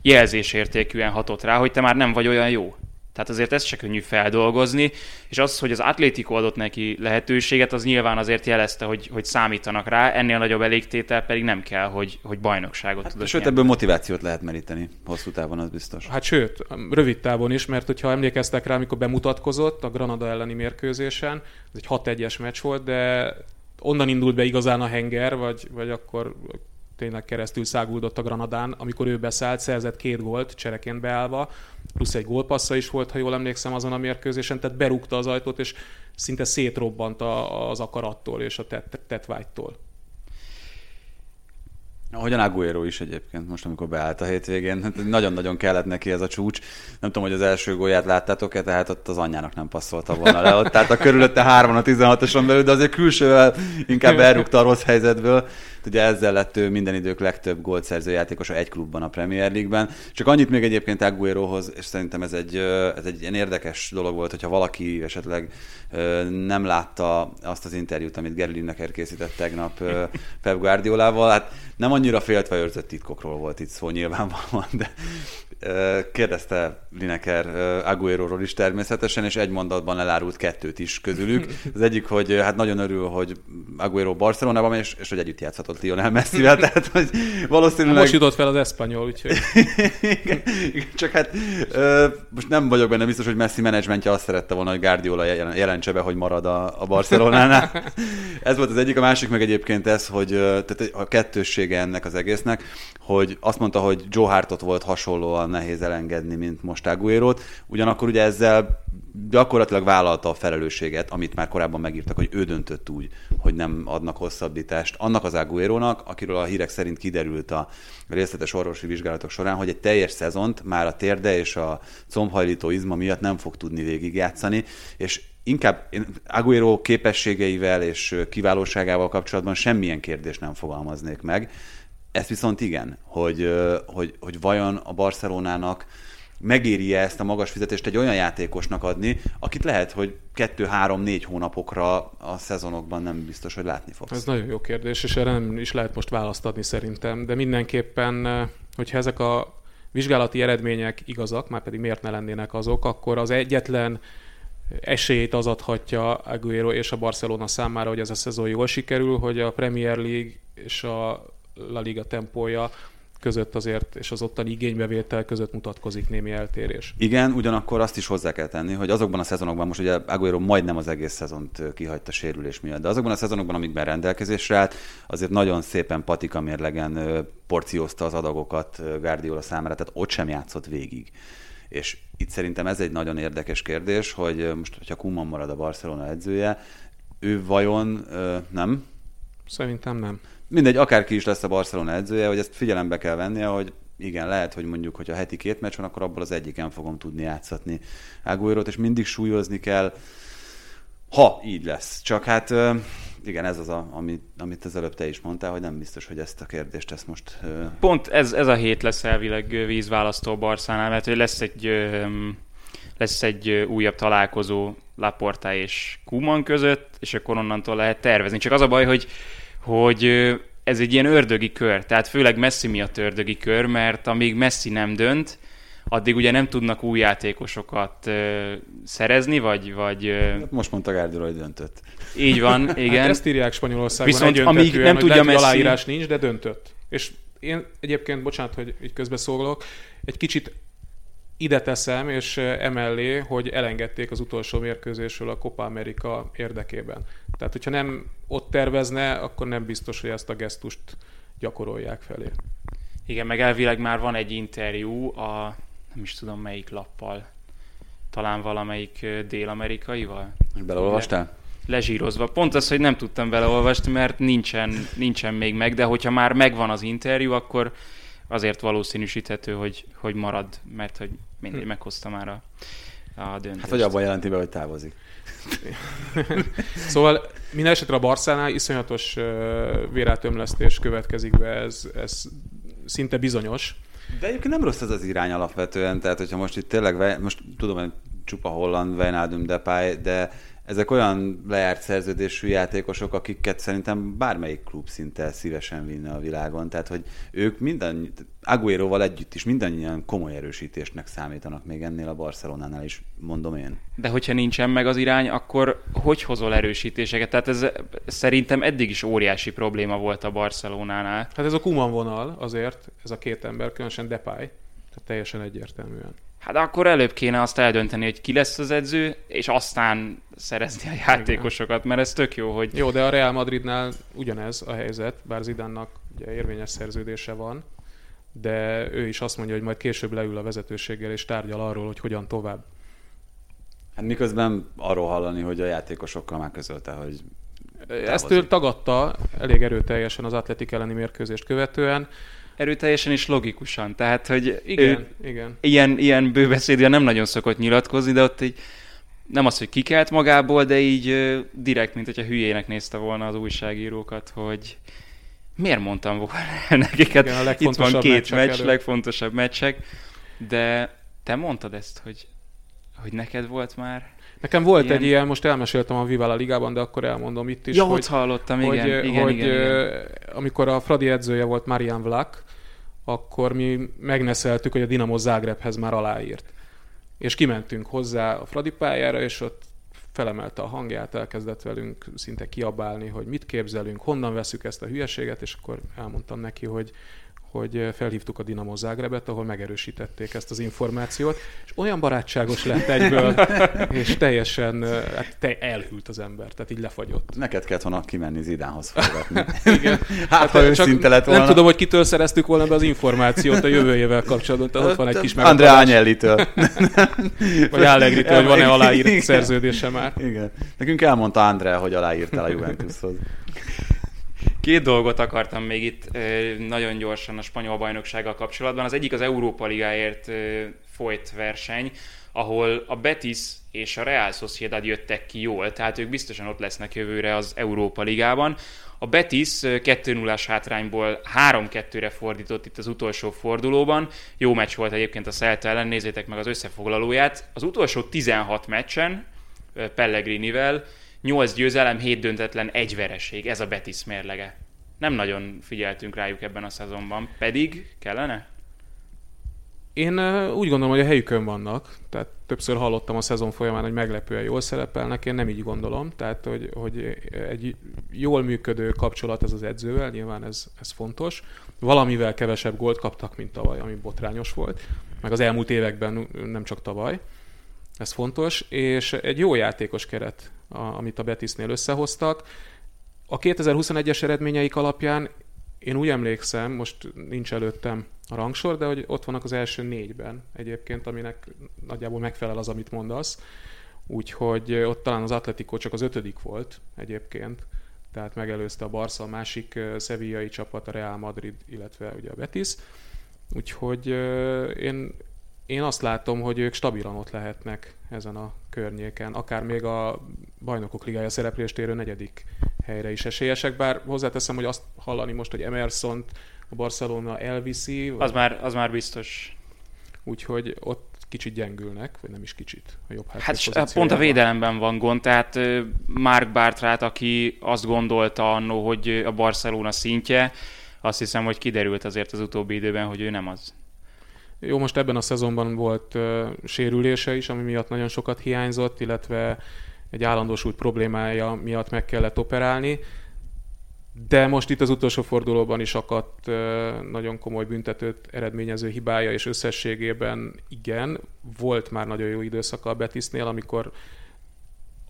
jelzésértékűen hatott rá, hogy te már nem vagy olyan jó. Tehát azért ezt se könnyű feldolgozni, és az, hogy az Atlético adott neki lehetőséget, az nyilván azért jelezte, hogy, hogy számítanak rá, ennél nagyobb elégtétel pedig nem kell, hogy, hogy bajnokságot hát, tudod. Sőt, ebből motivációt lehet meríteni hosszú távon, az biztos. Hát sőt, rövid távon is, mert hogyha emlékeztek rá, amikor bemutatkozott a Granada elleni mérkőzésen, ez egy 6-1-es meccs volt, de onnan indult be igazán a henger, vagy, vagy akkor tényleg keresztül száguldott a Granadán, amikor ő beszállt, szerzett két gólt csereként beállva, plusz egy gólpassza is volt, ha jól emlékszem azon a mérkőzésen, tehát berúgta az ajtót, és szinte szétrobbant az akarattól és a tetvágytól. Ahogyan Aguero is egyébként, most amikor beállt a hétvégén, hát nagyon-nagyon kellett neki ez a csúcs. Nem tudom, hogy az első gólját láttátok-e, tehát ott az anyjának nem passzolta volna le. Ott, tehát a körülötte hárman a 16-oson belül, de azért külsővel inkább *laughs* elrúgta a rossz helyzetből. Ugye ezzel lett ő minden idők legtöbb gólt szerző játékosa egy klubban a Premier League-ben. Csak annyit még egyébként Aguerohoz, és szerintem ez egy, ez egy ilyen érdekes dolog volt, hogyha valaki esetleg nem látta azt az interjút, amit Gary Lineker készített tegnap Pep Guardiolával. Hát nem annyira féltve őrzött titkokról volt itt szó nyilvánvalóan, de kérdezte Lineker Aguero-ról is természetesen, és egy mondatban elárult kettőt is közülük. *laughs* Az egyik, hogy hát nagyon örül, hogy Aguero Barcelonában és, és hogy együtt játszhatott Lionel Messi-vel, *laughs* tehát hogy valószínűleg... Most jutott fel az Espanyol, úgyhogy... *laughs* igen, csak hát most nem vagyok benne biztos, hogy Messi menedzsmentje azt szerette volna, hogy Guardiola jelentse be, hogy marad a, a Barcelonánál. ez volt az egyik, a másik meg egyébként ez, hogy tehát a kettőssége ennek az egésznek, hogy azt mondta, hogy Joe Hartot volt hasonlóan nehéz elengedni, mint most Aguero-t, ugyanakkor ugye ezzel gyakorlatilag vállalta a felelősséget, amit már korábban megírtak, hogy ő döntött úgy, hogy nem adnak hosszabbítást annak az Aguero-nak, akiről a hírek szerint kiderült a részletes orvosi vizsgálatok során, hogy egy teljes szezont már a térde és a combhajlító izma miatt nem fog tudni végigjátszani, és inkább én Aguero képességeivel és kiválóságával kapcsolatban semmilyen kérdést nem fogalmaznék meg, ezt viszont igen, hogy, hogy, hogy vajon a Barcelonának megéri ezt a magas fizetést egy olyan játékosnak adni, akit lehet, hogy kettő, három, négy hónapokra a szezonokban nem biztos, hogy látni fogsz. Ez nagyon jó kérdés, és erre nem is lehet most választ adni szerintem, de mindenképpen, hogyha ezek a vizsgálati eredmények igazak, már pedig miért ne lennének azok, akkor az egyetlen esélyt az adhatja Aguero és a Barcelona számára, hogy ez a szezon jól sikerül, hogy a Premier League és a La Liga tempója között azért, és az ottani igénybevétel között mutatkozik némi eltérés. Igen, ugyanakkor azt is hozzá kell tenni, hogy azokban a szezonokban, most ugye Aguero majdnem az egész szezont kihagyta sérülés miatt, de azokban a szezonokban, amikben rendelkezésre állt, azért nagyon szépen patika mérlegen porciózta az adagokat Guardiola számára, tehát ott sem játszott végig. És itt szerintem ez egy nagyon érdekes kérdés, hogy most, hogyha Kuman marad a Barcelona edzője, ő vajon nem? Szerintem nem mindegy, akárki is lesz a Barcelona edzője, hogy ezt figyelembe kell vennie, hogy igen, lehet, hogy mondjuk, hogy a heti két meccs van, akkor abból az egyiken fogom tudni játszatni Aguero-t, és mindig súlyozni kell, ha így lesz. Csak hát igen, ez az, a, amit, amit az előbb te is mondtál, hogy nem biztos, hogy ezt a kérdést ezt most... Pont ez, ez a hét lesz elvileg vízválasztó Barszánál, mert hogy lesz egy, lesz egy újabb találkozó Laporta és Kuman között, és akkor onnantól lehet tervezni. Csak az a baj, hogy, hogy ez egy ilyen ördögi kör, tehát főleg Messi miatt ördögi kör, mert amíg Messi nem dönt, addig ugye nem tudnak új játékosokat ö, szerezni, vagy... vagy ö... Most mondta Gárdor, hogy döntött. Így van, hát *laughs* igen. Hát ezt írják Spanyolországban Viszont amíg nem tudja lehet, Messi... aláírás nincs, de döntött. És én egyébként, bocsánat, hogy így közbeszólok, egy kicsit ide teszem, és emellé, hogy elengedték az utolsó mérkőzésről a Copa America érdekében. Tehát, hogyha nem ott tervezne, akkor nem biztos, hogy ezt a gesztust gyakorolják felé. Igen, meg elvileg már van egy interjú a nem is tudom melyik lappal, talán valamelyik dél-amerikaival. Beleolvastál? lezsírozva. Pont az, hogy nem tudtam beleolvasni, mert nincsen, nincsen még meg, de hogyha már megvan az interjú, akkor azért valószínűsíthető, hogy, hogy marad, mert hogy mindig hm. meghozta már a, a döntést. Hát vagy abban jelenti be, hogy távozik. *laughs* szóval minden esetre a Barszánál iszonyatos vérátömlesztés következik be, ez, ez szinte bizonyos. De egyébként nem rossz ez az irány alapvetően, tehát hogyha most itt tényleg, most tudom, hogy csupa holland, Wijnaldum, Depay, de ezek olyan lejárt szerződésű játékosok, akiket szerintem bármelyik klub szinte szívesen vinne a világon. Tehát, hogy ők minden, Agueroval együtt is mindannyian komoly erősítésnek számítanak még ennél a Barcelonánál is, mondom én. De hogyha nincsen meg az irány, akkor hogy hozol erősítéseket? Tehát ez szerintem eddig is óriási probléma volt a Barcelonánál. Hát ez a Kuman vonal azért, ez a két ember, különösen Depay, tehát teljesen egyértelműen. Hát akkor előbb kéne azt eldönteni, hogy ki lesz az edző, és aztán szerezni a játékosokat, mert ez tök jó, hogy... Jó, de a Real Madridnál ugyanez a helyzet, bár Zidánnak ugye érvényes szerződése van, de ő is azt mondja, hogy majd később leül a vezetőséggel és tárgyal arról, hogy hogyan tovább. Hát miközben arról hallani, hogy a játékosokkal már közölte, hogy távozik. Ezt ő tagadta elég erőteljesen az atletik elleni mérkőzést követően erőteljesen és logikusan. Tehát, hogy igen, igen. Ilyen, ilyen bőbeszédje nem nagyon szokott nyilatkozni, de ott így nem az, hogy kikelt magából, de így direkt, mint hogyha hülyének nézte volna az újságírókat, hogy miért mondtam volna nekiket. Igen, Itt van két meccs, elő. legfontosabb meccsek, de te mondtad ezt, hogy, hogy neked volt már Nekem volt ilyen... egy ilyen, most elmeséltem a Vivala Ligában, de akkor elmondom itt is. Ja, hogy, ott hallottam, igen, hogy, igen, hogy igen, igen. amikor a Fradi edzője volt Marian Vlak, akkor mi megneszeltük, hogy a Dinamo Zágrebhez már aláírt. És kimentünk hozzá a Fradi pályára, és ott felemelte a hangját, elkezdett velünk szinte kiabálni, hogy mit képzelünk, honnan veszük ezt a hülyeséget, és akkor elmondtam neki, hogy hogy felhívtuk a Dinamo Zágrebet, ahol megerősítették ezt az információt, és olyan barátságos lett egyből, *laughs* és teljesen hát te elhűlt az ember, tehát így lefagyott. Neked kellett volna kimenni Zidánhoz forgatni. *laughs* Igen. *laughs* hát, ha hát, csak lett volna. Nem tudom, hogy kitől szereztük volna be az információt a jövőjével kapcsolatban, tehát ott van egy kis megoldás. Andrea Agnelli-től. Vagy Allegri-től, hogy van-e aláírt szerződése már. Igen. Nekünk elmondta Andrea, hogy aláírtál a Juventushoz. Két dolgot akartam még itt nagyon gyorsan a spanyol bajnoksággal kapcsolatban. Az egyik az Európa Ligáért folyt verseny, ahol a Betis és a Real Sociedad jöttek ki jól, tehát ők biztosan ott lesznek jövőre az Európa Ligában. A Betis 2 0 hátrányból 3-2-re fordított itt az utolsó fordulóban. Jó meccs volt egyébként a Celta ellen, nézzétek meg az összefoglalóját. Az utolsó 16 meccsen Pellegrinivel 8 győzelem, 7 döntetlen, egy vereség. Ez a Betis mérlege. Nem nagyon figyeltünk rájuk ebben a szezonban, pedig kellene? Én úgy gondolom, hogy a helyükön vannak, tehát többször hallottam a szezon folyamán, hogy meglepően jól szerepelnek, én nem így gondolom, tehát hogy, hogy egy jól működő kapcsolat ez az edzővel, nyilván ez, ez fontos. Valamivel kevesebb gólt kaptak, mint tavaly, ami botrányos volt, meg az elmúlt években nem csak tavaly, ez fontos, és egy jó játékos keret a, amit a Betisnél összehoztak. A 2021-es eredményeik alapján én úgy emlékszem, most nincs előttem a rangsor, de hogy ott vannak az első négyben egyébként, aminek nagyjából megfelel az, amit mondasz. Úgyhogy ott talán az Atletico csak az ötödik volt egyébként, tehát megelőzte a Barca, a másik szevillai csapat, a Real Madrid, illetve ugye a Betis. Úgyhogy én, én azt látom, hogy ők stabilan ott lehetnek ezen a környéken, akár még a bajnokok ligája szereplést érő negyedik helyre is esélyesek, bár hozzáteszem, hogy azt hallani most, hogy emerson a Barcelona elviszi. Az már, az már biztos. Úgyhogy ott kicsit gyengülnek, vagy nem is kicsit a jobb Hát pont a védelemben van gond, tehát Mark Bartrát, aki azt gondolta annó, hogy a Barcelona szintje, azt hiszem, hogy kiderült azért az utóbbi időben, hogy ő nem az. Jó, most ebben a szezonban volt uh, sérülése is, ami miatt nagyon sokat hiányzott, illetve egy állandósult problémája miatt meg kellett operálni. De most itt az utolsó fordulóban is akadt nagyon komoly büntetőt eredményező hibája, és összességében igen, volt már nagyon jó időszaka a Betisnél, amikor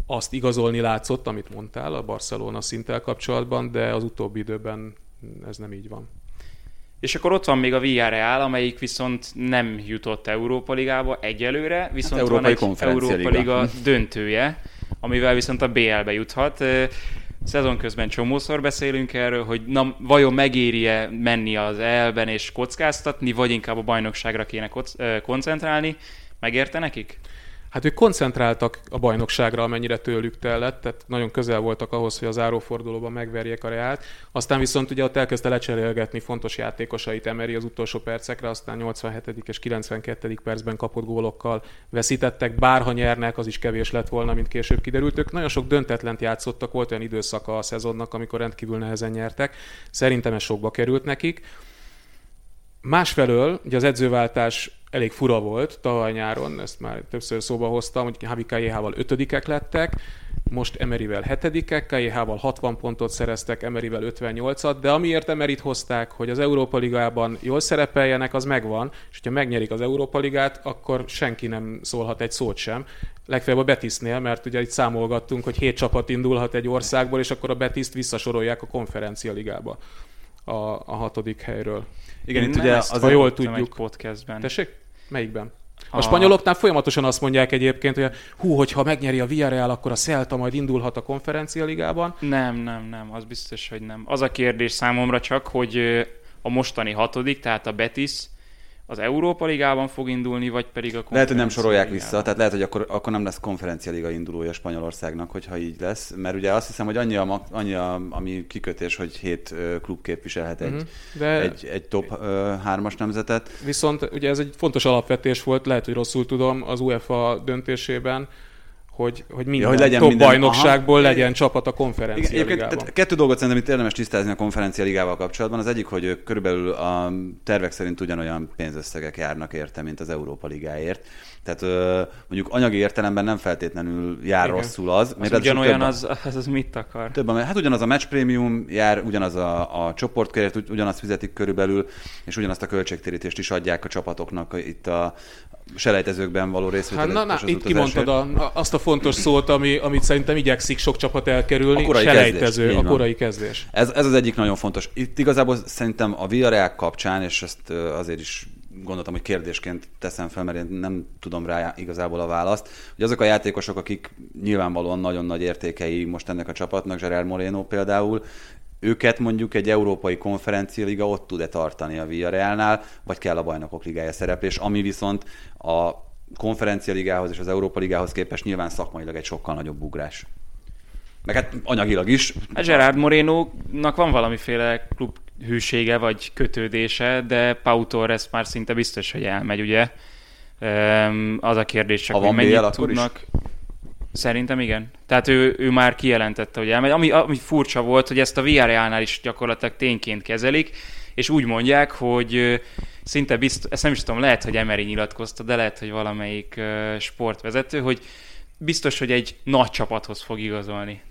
azt igazolni látszott, amit mondtál a Barcelona szinttel kapcsolatban, de az utóbbi időben ez nem így van. És akkor ott van még a Villarreal, amelyik viszont nem jutott Európa Ligába egyelőre, viszont hát van egy Európa Liga döntője, amivel viszont a BL-be juthat. Szezon közben csomószor beszélünk erről, hogy na, vajon megéri-e menni az elben és kockáztatni, vagy inkább a bajnokságra kéne koncentrálni. Megérte nekik? Hát ők koncentráltak a bajnokságra, amennyire tőlük tellett, tehát nagyon közel voltak ahhoz, hogy az zárófordulóban megverjék a Reált. Aztán viszont ugye ott elkezdte lecserélgetni fontos játékosait Emery az utolsó percekre, aztán 87. és 92. percben kapott gólokkal veszítettek, bárha nyernek, az is kevés lett volna, mint később kiderült. Ők nagyon sok döntetlent játszottak, volt olyan időszaka a szezonnak, amikor rendkívül nehezen nyertek. Szerintem ez sokba került nekik. Másfelől, ugye az edzőváltás elég fura volt tavaly nyáron, ezt már többször szóba hoztam, hogy Havi Kajéhával ötödikek lettek, most Emerivel hetedikek, Kajéhával 60 pontot szereztek, Emerivel 58-at, de amiért Emerit hozták, hogy az Európa Ligában jól szerepeljenek, az megvan, és hogyha megnyerik az Európa Ligát, akkor senki nem szólhat egy szót sem. Legfeljebb a Betisnél, mert ugye itt számolgattunk, hogy hét csapat indulhat egy országból, és akkor a Betiszt visszasorolják a konferencia ligába a, a hatodik helyről. Igen, itt ugye az, ha jól tudjuk. podcastben. Tessék? Melyikben? A, a spanyoloknál folyamatosan azt mondják egyébként, hogy hú, hogyha megnyeri a Villarreal, akkor a Celta majd indulhat a konferencia ligában. Nem, nem, nem, az biztos, hogy nem. Az a kérdés számomra csak, hogy a mostani hatodik, tehát a Betis, az Európa Ligában fog indulni, vagy pedig a Lehet, hogy nem sorolják ligában. vissza, tehát lehet, hogy akkor, akkor nem lesz konferencia liga indulója Spanyolországnak, hogyha így lesz, mert ugye azt hiszem, hogy annyi a, annyi a ami kikötés, hogy hét klub képviselhet egy, uh-huh. De... egy, egy top uh, hármas nemzetet. Viszont ugye ez egy fontos alapvetés volt, lehet, hogy rosszul tudom, az UEFA döntésében, hogy, hogy minden ja, hogy legyen top minden, bajnokságból aha. legyen csapat a konferencia Igen, ligában. Kettő dolgot szerintem itt érdemes tisztázni a konferencia ligával kapcsolatban. Az egyik, hogy körülbelül a tervek szerint ugyanolyan pénzösszegek járnak érte, mint az Európa Ligáért. Tehát mondjuk anyagi értelemben nem feltétlenül jár Igen. rosszul az. az ugyanolyan az, az, az mit akar? Több, hát ugyanaz a match premium jár, ugyanaz a, a csoportkeret, ugyanazt fizetik körülbelül, és ugyanazt a költségtérítést is adják a csapatoknak itt a, selejtezőkben való részvétel. Hát na, na itt kimondtad a, azt a fontos szót, ami, amit szerintem igyekszik sok csapat elkerülni, a korai selejtező, kezdés, a korai kezdés. Ez, ez az egyik nagyon fontos. Itt igazából szerintem a Villarreal kapcsán, és ezt azért is gondoltam, hogy kérdésként teszem fel, mert én nem tudom rá igazából a választ, hogy azok a játékosok, akik nyilvánvalóan nagyon nagy értékei most ennek a csapatnak, Gerard Moreno például, őket mondjuk egy európai konferencia liga ott tud-e tartani a Villarrealnál, vagy kell a bajnokok ligája szereplés, ami viszont a konferencia ligához és az Európa ligához képest nyilván szakmailag egy sokkal nagyobb ugrás. Meg hát anyagilag is. Hát Gerard Moreno-nak van valamiféle klub hűsége vagy kötődése, de Pau Torres már szinte biztos, hogy elmegy, ugye? Az a kérdés csak, hogy mennyit tudnak. Is? Szerintem igen. Tehát ő, ő már kijelentette, hogy elmegy. Ami, ami furcsa volt, hogy ezt a Villarrealnál is gyakorlatilag tényként kezelik, és úgy mondják, hogy szinte biztos, ezt nem is tudom, lehet, hogy Emery nyilatkozta, de lehet, hogy valamelyik sportvezető, hogy biztos, hogy egy nagy csapathoz fog igazolni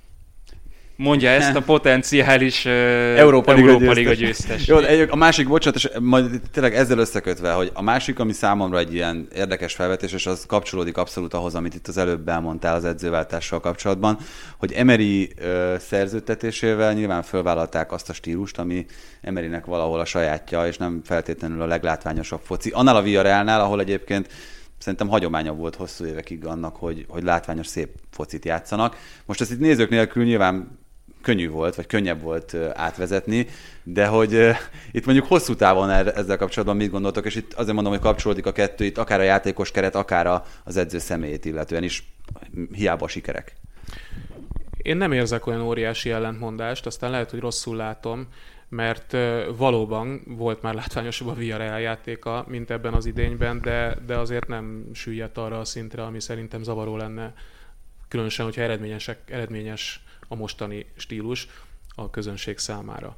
mondja ezt a potenciális uh, Európa, Európa Liga győztes. Jó, a másik, bocsánat, és majd tényleg ezzel összekötve, hogy a másik, ami számomra egy ilyen érdekes felvetés, és az kapcsolódik abszolút ahhoz, amit itt az előbb elmondtál az edzőváltással kapcsolatban, hogy Emery uh, szerződtetésével nyilván fölvállalták azt a stílust, ami Emerynek valahol a sajátja, és nem feltétlenül a leglátványosabb foci. Annál a Villarrealnál, ahol egyébként szerintem hagyománya volt hosszú évekig annak, hogy, hogy látványos, szép focit játszanak. Most ezt itt nézők nélkül nyilván könnyű volt, vagy könnyebb volt átvezetni, de hogy itt mondjuk hosszú távon ezzel kapcsolatban mit gondoltok, és itt azért mondom, hogy kapcsolódik a kettő, itt akár a játékos keret, akár az edző személyét illetően is, hiába a sikerek. Én nem érzek olyan óriási ellentmondást, aztán lehet, hogy rosszul látom, mert valóban volt már látványosabb a Villarreal játéka, mint ebben az idényben, de, de azért nem süllyedt arra a szintre, ami szerintem zavaró lenne, különösen, hogyha eredményesek, eredményes a mostani stílus a közönség számára.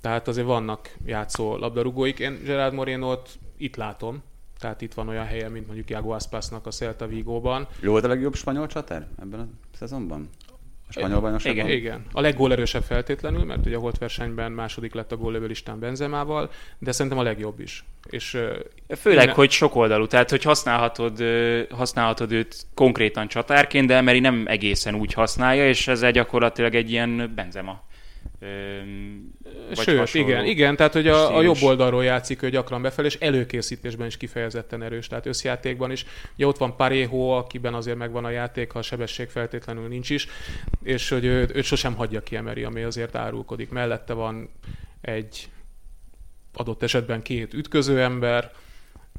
Tehát azért vannak játszó labdarúgóik. Én Gerard Moreno-t itt látom, tehát itt van olyan helye, mint mondjuk Iago Aspasnak a Celta Vigóban. Jó volt a legjobb spanyol csatár ebben a szezonban? Spanyol bajnokságban? Igen, igen. A leggólerősebb feltétlenül, mert ugye a holt versenyben második lett a góllövő listán Benzemával, de szerintem a legjobb is. És, Főleg, innen... hogy sokoldalú, tehát hogy használhatod, használhatod őt konkrétan csatárként, de Emery nem egészen úgy használja, és ez gyakorlatilag egy ilyen Benzema Sőt, igen, igen, tehát hogy a, a jobb oldalról játszik ő gyakran befelé, és előkészítésben is kifejezetten erős, tehát összjátékban is. Ugye ott van Parejo, akiben azért megvan a játék, ha a sebesség feltétlenül nincs is, és hogy ő, őt sosem hagyja kiemeri, ami azért árulkodik. Mellette van egy adott esetben két ütköző ember,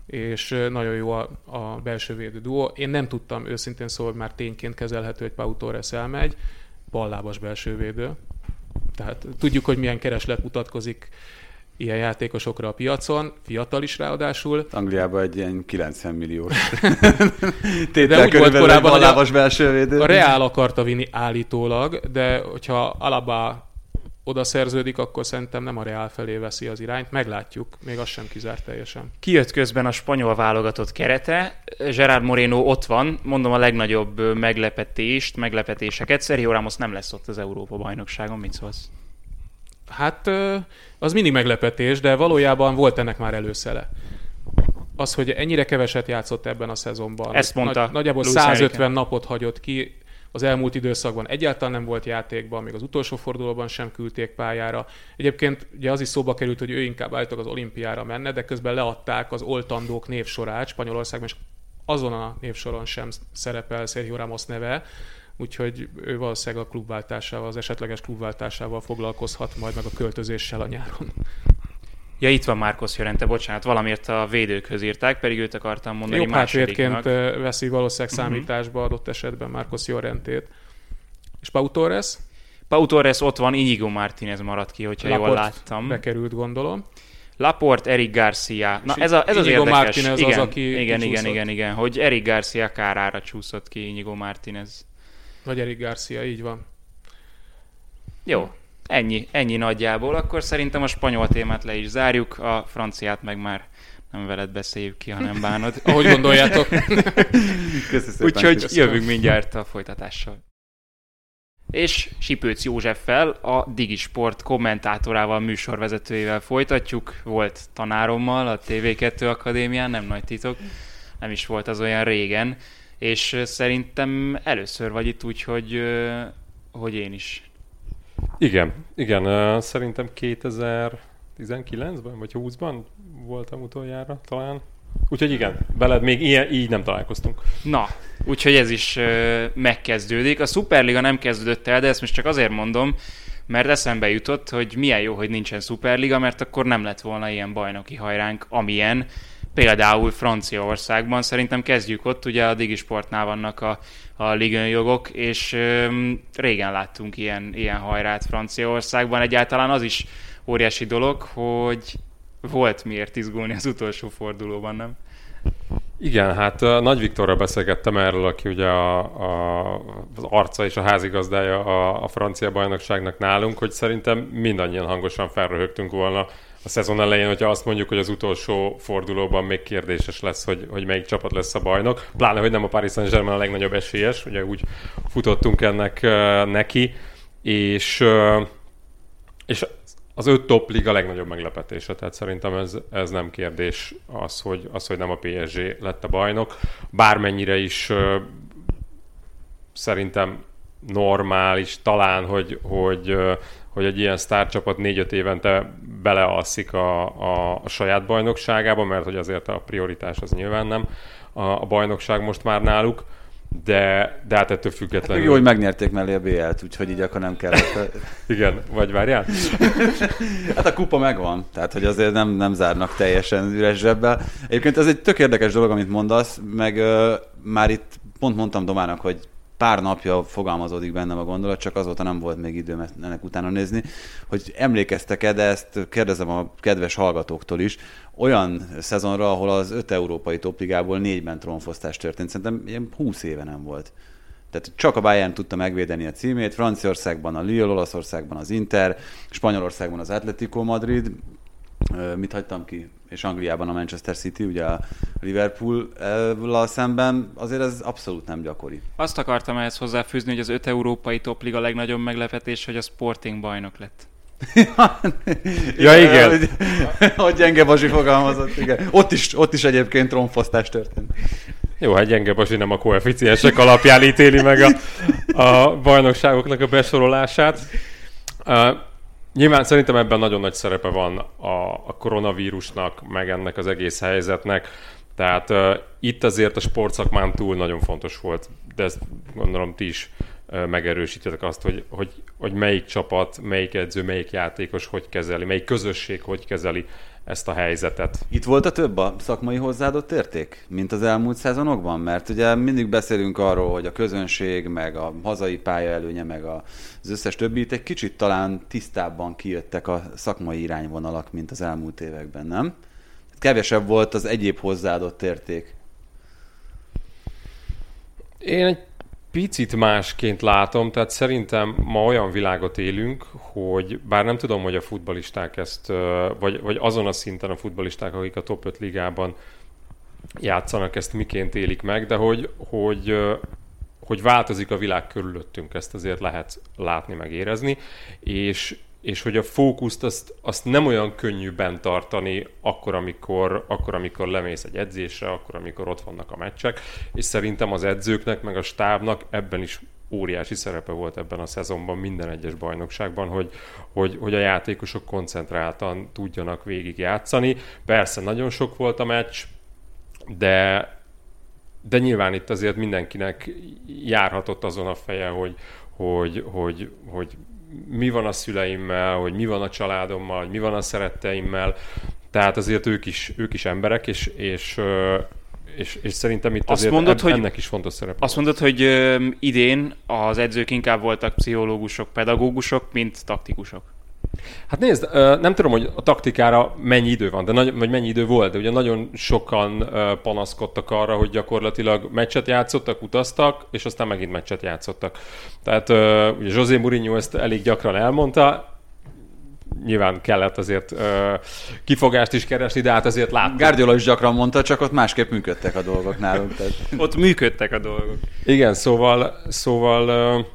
és nagyon jó a, a belső védő duó. Én nem tudtam őszintén szólva, hogy már tényként kezelhető, hogy Pau Torres elmegy, ballábas belső védő, tehát tudjuk, hogy milyen kereslet mutatkozik ilyen játékosokra a piacon, fiatal is ráadásul. Angliában egy ilyen 90 milliós de úgy *laughs* volt korábban, a, belső védő. a Real akarta vinni állítólag, de hogyha Alaba oda szerződik, akkor szerintem nem a Real felé veszi az irányt. Meglátjuk, még az sem kizárt teljesen. Kijött közben a spanyol válogatott kerete, Gerard Moreno ott van, mondom a legnagyobb meglepetést, meglepetéseket. Sergio Ramos nem lesz ott az Európa bajnokságon, mit szólsz? Hát az mindig meglepetés, de valójában volt ennek már előszele. Az, hogy ennyire keveset játszott ebben a szezonban. Ezt mondta. Nagy, nagyjából 150 napot hagyott ki, az elmúlt időszakban egyáltalán nem volt játékban, még az utolsó fordulóban sem küldték pályára. Egyébként ugye az is szóba került, hogy ő inkább állítólag az olimpiára menne, de közben leadták az oltandók névsorát Spanyolországban, és azon a névsoron sem szerepel Sergio Ramos neve, úgyhogy ő valószínűleg a klubváltásával, az esetleges klubváltásával foglalkozhat majd meg a költözéssel a nyáron. Ja, itt van Márkusz Jörente, bocsánat, valamiért a védőkhöz írták, pedig őt akartam mondani Jobb hátvédként veszi valószínűleg uh-huh. számításba adott esetben Márkusz Jörentét. És Pau Torres? Pau Torres ott van, Inigo Martinez maradt ki, hogyha Laport jól láttam. bekerült, gondolom. Laport, Eric Garcia. Na ez, a, ez az érdekes. Martinez igen, az, aki igen, igen, igen, igen, hogy Eric Garcia kárára csúszott ki Inigo Martinez. Vagy Eric Garcia, így van. Jó, Ennyi, ennyi nagyjából. Akkor szerintem a spanyol témát le is zárjuk, a franciát meg már nem veled beszéljük ki, hanem bánod. *laughs* Ahogy gondoljátok. *laughs* Úgyhogy jövünk mindjárt a folytatással. És Sipőc Józseffel, a Digisport kommentátorával, műsorvezetőjével folytatjuk. Volt tanárommal a TV2 Akadémián, nem nagy titok, nem is volt az olyan régen, és szerintem először vagy itt úgy, hogy, hogy én is igen, igen, szerintem 2019-ben vagy 20-ban voltam utoljára talán. Úgyhogy igen, veled még ilyen, így nem találkoztunk. Na, úgyhogy ez is megkezdődik. A Superliga nem kezdődött el, de ezt most csak azért mondom, mert eszembe jutott, hogy milyen jó, hogy nincsen Superliga, mert akkor nem lett volna ilyen bajnoki hajránk, amilyen például Franciaországban. Szerintem kezdjük ott, ugye a Digisportnál vannak a a ligön jogok, és öm, régen láttunk ilyen, ilyen hajrát Franciaországban. Egyáltalán az is óriási dolog, hogy volt miért izgulni az utolsó fordulóban, nem? Igen, hát Nagy Viktorral beszélgettem erről, aki ugye a, a, az arca és a házigazdája a, a francia bajnokságnak nálunk, hogy szerintem mindannyian hangosan felröhögtünk volna a szezon elején, hogyha azt mondjuk, hogy az utolsó fordulóban még kérdéses lesz, hogy, hogy melyik csapat lesz a bajnok. Pláne, hogy nem a Paris Saint-Germain a legnagyobb esélyes, ugye úgy futottunk ennek uh, neki, és, uh, és az öt top liga legnagyobb meglepetése, tehát szerintem ez, ez nem kérdés az hogy, az, hogy nem a PSG lett a bajnok. Bármennyire is uh, szerintem normális talán, hogy, hogy hogy egy ilyen sztárcsapat négy-öt évente belealszik a, a, a saját bajnokságába, mert hogy azért a prioritás az nyilván nem a, a bajnokság most már náluk, de, de hát ettől függetlenül... Jó, hogy megnyerték mellé a BL-t, úgyhogy így akkor nem kellett. *laughs* Igen, vagy várjál? *laughs* hát a kupa megvan, tehát hogy azért nem, nem zárnak teljesen üres zsebbel. Egyébként ez egy tök érdekes dolog, amit mondasz, meg uh, már itt pont mondtam Domának, hogy pár napja fogalmazódik bennem a gondolat, csak azóta nem volt még időm ennek utána nézni, hogy emlékeztek-e, de ezt kérdezem a kedves hallgatóktól is, olyan szezonra, ahol az öt európai topligából négyben trónfosztás történt, szerintem ilyen 20 éve nem volt. Tehát csak a Bayern tudta megvédeni a címét, Franciaországban a Lille, Olaszországban az Inter, Spanyolországban az Atletico Madrid, mit hagytam ki? És Angliában a Manchester City, ugye a liverpool szemben, azért ez abszolút nem gyakori. Azt akartam ehhez hozzáfűzni, hogy az öt európai topliga legnagyobb meglepetés, hogy a Sporting bajnok lett. *laughs* ja, igen. Hogy, hogy gyenge Basi fogalmazott, igen. Ott is, ott is egyébként trónfosztás történt. Jó, hát gyenge Basi nem a koeficiensek alapján ítéli meg a, a bajnokságoknak a besorolását. Uh, Nyilván szerintem ebben nagyon nagy szerepe van a, a koronavírusnak, meg ennek az egész helyzetnek. Tehát uh, itt azért a sportszakmán túl nagyon fontos volt, de ezt gondolom ti is uh, megerősítetek azt, hogy, hogy, hogy melyik csapat, melyik edző, melyik játékos hogy kezeli, melyik közösség hogy kezeli ezt a helyzetet. Itt volt a több a szakmai hozzáadott érték, mint az elmúlt szezonokban? Mert ugye mindig beszélünk arról, hogy a közönség, meg a hazai pálya előnye, meg az összes többi, itt egy kicsit talán tisztábban kijöttek a szakmai irányvonalak, mint az elmúlt években, nem? Kevesebb volt az egyéb hozzáadott érték. Én egy picit másként látom, tehát szerintem ma olyan világot élünk, hogy bár nem tudom, hogy a futbalisták ezt, vagy, vagy azon a szinten a futbalisták, akik a top 5 ligában játszanak, ezt miként élik meg, de hogy, hogy, hogy változik a világ körülöttünk, ezt azért lehet látni, meg érezni, és, és hogy a fókuszt azt, azt nem olyan könnyű bent tartani akkor amikor, akkor, amikor lemész egy edzésre, akkor, amikor ott vannak a meccsek, és szerintem az edzőknek, meg a stábnak ebben is óriási szerepe volt ebben a szezonban, minden egyes bajnokságban, hogy, hogy, hogy a játékosok koncentráltan tudjanak végig játszani. Persze nagyon sok volt a meccs, de, de nyilván itt azért mindenkinek járhatott azon a feje, hogy, hogy, hogy, hogy mi van a szüleimmel, hogy mi van a családommal, hogy mi van a szeretteimmel. Tehát azért ők is, ők is emberek, és, és, és, és szerintem itt azt azért mondod, eb, hogy, ennek is fontos szerepe. Azt mondod, hogy ö, idén az edzők inkább voltak pszichológusok, pedagógusok, mint taktikusok. Hát nézd, nem tudom, hogy a taktikára mennyi idő van, de nagy, vagy mennyi idő volt, de ugye nagyon sokan panaszkodtak arra, hogy gyakorlatilag meccset játszottak, utaztak, és aztán megint meccset játszottak. Tehát ugye José Mourinho ezt elég gyakran elmondta, nyilván kellett azért kifogást is keresni, de hát azért láttuk. Guardiola is gyakran mondta, csak ott másképp működtek a dolgok nálunk. Tehát. ott működtek a dolgok. Igen, szóval, szóval uh,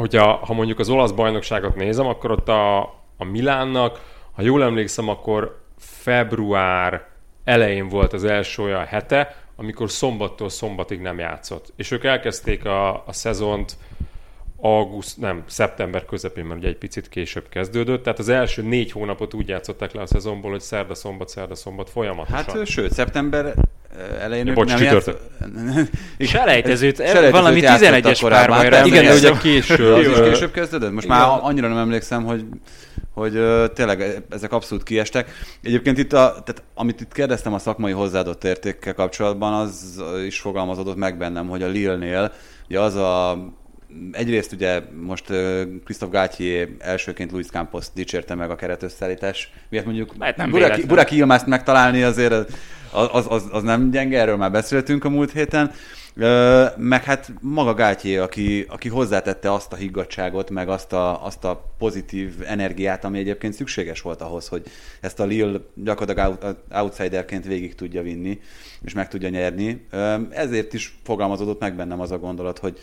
hogyha ha mondjuk az olasz bajnokságot nézem, akkor ott a, a Milánnak, ha jól emlékszem, akkor február elején volt az első olyan hete, amikor szombattól szombatig nem játszott. És ők elkezdték a, a szezont auguszt, nem, szeptember közepén, mert ugye egy picit később kezdődött, tehát az első négy hónapot úgy játszották le a szezonból, hogy szerda, szombat, szerda, szombat folyamatosan. Hát sőt, szeptember elején ja, bocs, nem játsz... *laughs* *laughs* Selejtezőt, valami 11-es párbajra. Igen, de ugye *laughs* később. Az is később kezdődött? Most Igen. már annyira nem emlékszem, hogy hogy uh, tényleg ezek abszolút kiestek. Egyébként itt, a, tehát, amit itt kérdeztem a szakmai hozzáadott értékkel kapcsolatban, az is fogalmazódott meg bennem, hogy a Lille-nél ugye az a egyrészt ugye most Christophe Gátyé elsőként Luis Campos dicsérte meg a keretösszeállítás miért mondjuk hát nem Buraki, Buraki Ilmást megtalálni azért az, az, az, az, nem gyenge, erről már beszéltünk a múlt héten. Meg hát maga Gátyé, aki, aki hozzátette azt a higgadságot, meg azt a, azt a pozitív energiát, ami egyébként szükséges volt ahhoz, hogy ezt a Lille gyakorlatilag outsiderként végig tudja vinni, és meg tudja nyerni. Ezért is fogalmazódott meg bennem az a gondolat, hogy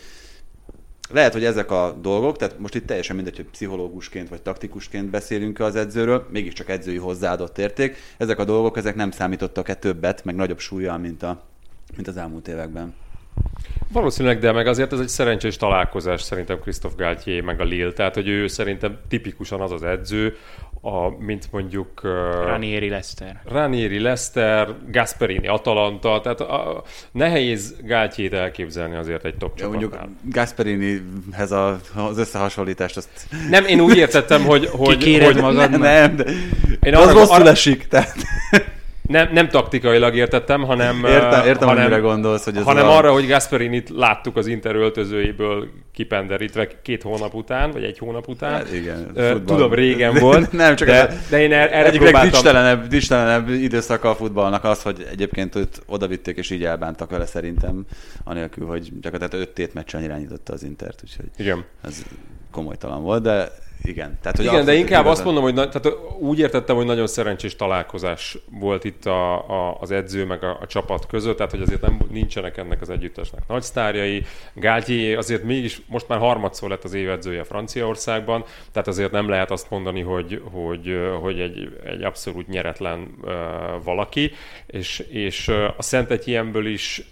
lehet, hogy ezek a dolgok, tehát most itt teljesen mindegy, hogy pszichológusként vagy taktikusként beszélünk az edzőről, mégiscsak edzői hozzáadott érték. Ezek a dolgok, ezek nem számítottak-e többet, meg nagyobb súlyjal, mint, a, mint az elmúlt években. Valószínűleg, de meg azért ez egy szerencsés találkozás szerintem Christophe Galtier meg a Lille, tehát hogy ő szerintem tipikusan az az edző, a, mint mondjuk... Uh, Ranieri Lester. Ranieri Lester, Gasperini Atalanta, tehát a, nehéz Gáltyét elképzelni azért egy top ja, Mondjuk Gasperinihez a, az összehasonlítást azt... Nem, én úgy értettem, hogy... hogy, hogy magad nem, nem, de én az rosszul arra, esik, tehát... Nem, nem taktikailag értettem, hanem, *laughs* értem, értem hanem, amire gondolsz, hogy ez hanem a... arra, hogy Gasperinit láttuk az Inter öltözőjéből kipenderítve két hónap után, vagy egy hónap után. Hát igen. Futball. Tudom, régen volt. *laughs* nem, csak de, de én er- erre egyik próbáltam... legdicstelenebb időszaka a futballnak az, hogy egyébként őt odavitték és így elbántak vele szerintem, anélkül, hogy gyakorlatilag öt tét meccsen irányította az Intert, úgyhogy igen. ez komolytalan volt, de igen. Tehát, hogy Igen, de inkább igazán... azt mondom, hogy na, tehát úgy értettem, hogy nagyon szerencsés találkozás volt itt a, a, az edző meg a, a csapat között, tehát hogy azért nem, nincsenek ennek az együttesnek nagy sztárjai. Gáltyé azért mégis most már harmadszor lett az évedzője Franciaországban, tehát azért nem lehet azt mondani, hogy, hogy, hogy egy, egy abszolút nyeretlen uh, valaki, és, és a Szent Etienből is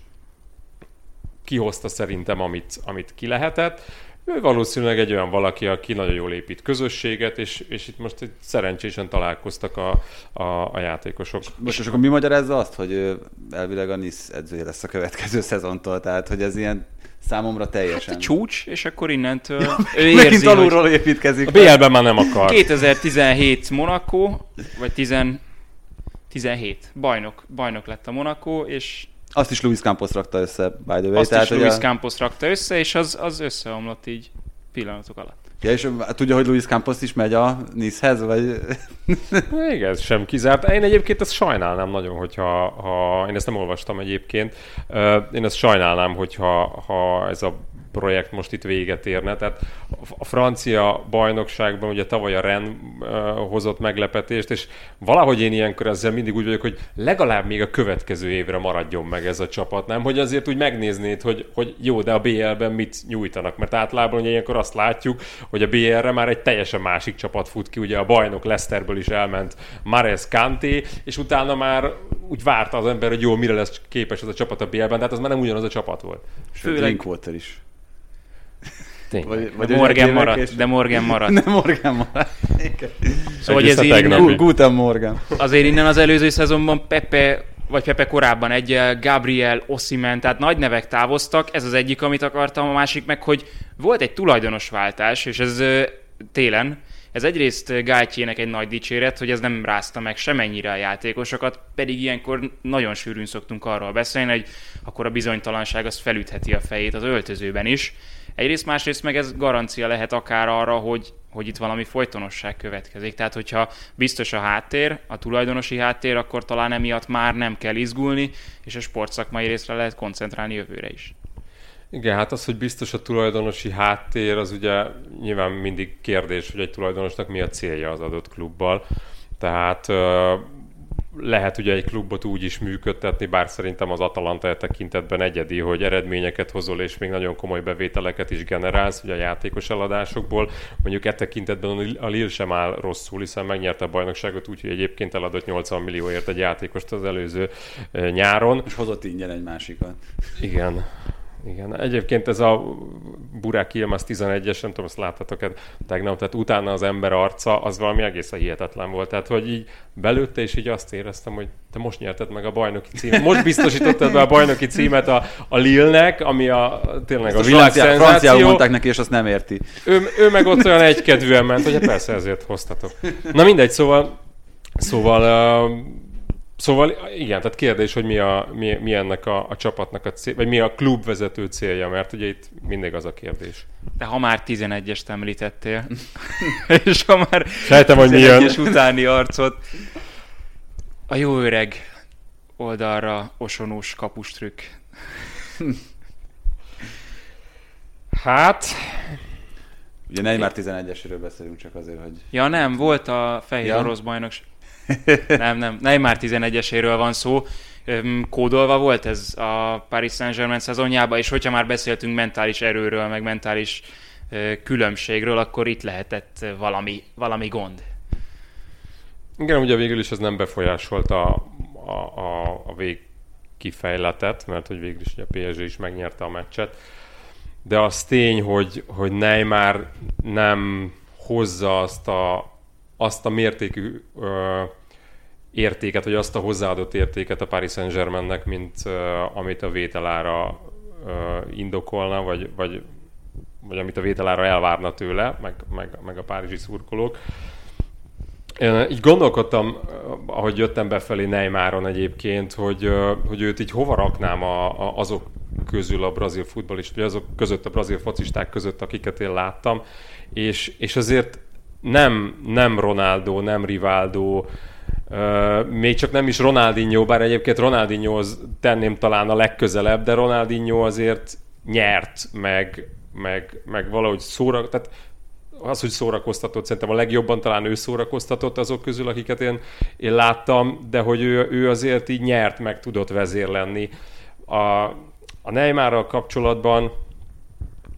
kihozta szerintem, amit, amit ki lehetett ő valószínűleg egy olyan valaki, aki nagyon jól épít közösséget, és, és itt most egy szerencsésen találkoztak a, a, a játékosok. Most és akkor mi magyarázza azt, hogy elvileg a NISZ edzője lesz a következő szezontól? Tehát, hogy ez ilyen számomra teljesen. Hát csúcs, és akkor innentől ja, ő érzi, Megint alulról hogy építkezik. A BL-ben már nem akar. 2017 Monaco, vagy 10, 17 bajnok, bajnok lett a Monaco, és azt is Luis Campos rakta össze, by the way. Azt Tehát, is Luis a... Campos rakta össze, és az, az összeomlott így pillanatok alatt. Ja, és tudja, hogy Luis Campos is megy a Nicehez, vagy... *laughs* Igen, ez sem kizárt. Én egyébként ezt sajnálnám nagyon, hogyha ha, én ezt nem olvastam egyébként, én ezt sajnálnám, hogyha ha ez a projekt most itt véget érne. Tehát a francia bajnokságban ugye tavaly a Ren hozott meglepetést, és valahogy én ilyenkor ezzel mindig úgy vagyok, hogy legalább még a következő évre maradjon meg ez a csapat, nem? Hogy azért úgy megnéznéd, hogy, hogy jó, de a BL-ben mit nyújtanak, mert általában ugye ilyenkor azt látjuk, hogy a BL-re már egy teljesen másik csapat fut ki, ugye a bajnok Leicesterбől is elment Mares Kanté, és utána már úgy várta az ember, hogy jó, mire lesz képes ez a csapat a BL-ben, tehát az már nem ugyanaz a csapat volt. Főleg... Drinkwater is. Vagy, vagy *laughs* de Morgan maradt, és... de Morgan maradt. Nem Morgan maradt. szóval, hogy ez így Guten Morgan. Azért innen az előző szezonban Pepe vagy Pepe korábban egy Gabriel, Osimen, tehát nagy nevek távoztak, ez az egyik, amit akartam, a másik meg, hogy volt egy tulajdonos váltás, és ez télen, ez egyrészt Gátyének egy nagy dicséret, hogy ez nem rázta meg semennyire a játékosokat, pedig ilyenkor nagyon sűrűn szoktunk arról beszélni, hogy akkor a bizonytalanság az felütheti a fejét az öltözőben is. Egyrészt, másrészt meg ez garancia lehet akár arra, hogy, hogy itt valami folytonosság következik. Tehát, hogyha biztos a háttér, a tulajdonosi háttér, akkor talán emiatt már nem kell izgulni, és a sportszakmai részre lehet koncentrálni jövőre is. Igen, hát az, hogy biztos a tulajdonosi háttér, az ugye nyilván mindig kérdés, hogy egy tulajdonosnak mi a célja az adott klubbal. Tehát lehet ugye egy klubot úgy is működtetni, bár szerintem az Atalanta e tekintetben egyedi, hogy eredményeket hozol, és még nagyon komoly bevételeket is generálsz ugye a játékos eladásokból. Mondjuk e tekintetben a Lille sem áll rosszul, hiszen megnyerte a bajnokságot úgyhogy egyébként eladott 80 millióért egy játékost az előző nyáron. És hozott ingyen egy másikat. Igen. Igen, egyébként ez a Burák Ilmaz 11-es, nem tudom, azt láttatok -e tegnap, tehát utána az ember arca, az valami egészen hihetetlen volt. Tehát, hogy így belőtte, és így azt éreztem, hogy te most nyerted meg a bajnoki címet. Most biztosítottad be a bajnoki címet a, a Lille-nek, ami a, tényleg ezt a, világ francia, Franciául mondták neki, és azt nem érti. Ő, ő meg ott olyan egykedvűen ment, hogy hát persze ezért hoztatok. Na mindegy, szóval Szóval uh, Szóval igen, tehát kérdés, hogy mi, a, mi, mi ennek a, a csapatnak a cél, vagy mi a klubvezető célja, mert ugye itt mindig az a kérdés. De ha már 11-est említettél, *laughs* és ha már Sejtem, hogy 11-es utáni arcot, a jó öreg oldalra osonós kapustrükk. hát... Ugye Neymar 11-esről beszélünk csak azért, hogy... Ja nem, volt a fehér ja. orosz bajnokság *laughs* nem, nem, már 11-eséről van szó. Kódolva volt ez a Paris Saint-Germain szezonjában, és hogyha már beszéltünk mentális erőről, meg mentális különbségről, akkor itt lehetett valami, valami gond. Igen, ugye végül is ez nem befolyásolta a, a, a vég kifejletett, mert hogy végül is a PSG is megnyerte a meccset. De az tény, hogy, hogy Neymar nem hozza azt a, azt a mértékű ö, értéket, vagy azt a hozzáadott értéket a Paris Saint-Germainnek, mint ö, amit a vételára ö, indokolna, vagy, vagy, vagy amit a vételára elvárna tőle, meg, meg, meg a párizsi szurkolók. Én így gondolkodtam, ahogy jöttem befelé Neymaron egyébként, hogy, hogy őt így hova raknám a, a, azok közül a brazil futballist, vagy azok között a brazil focisták között, akiket én láttam, és, és azért nem, nem Ronaldo, nem Rivaldo, Uh, még csak nem is Ronaldinho, bár egyébként Ronaldinhohoz tenném talán a legközelebb, de Ronaldinho azért nyert, meg, meg, meg valahogy szóra, tehát az, hogy szórakoztatott, szerintem a legjobban talán ő szórakoztatott azok közül, akiket én, én láttam, de hogy ő, ő azért így nyert, meg tudott vezér lenni. A, a Neymarral kapcsolatban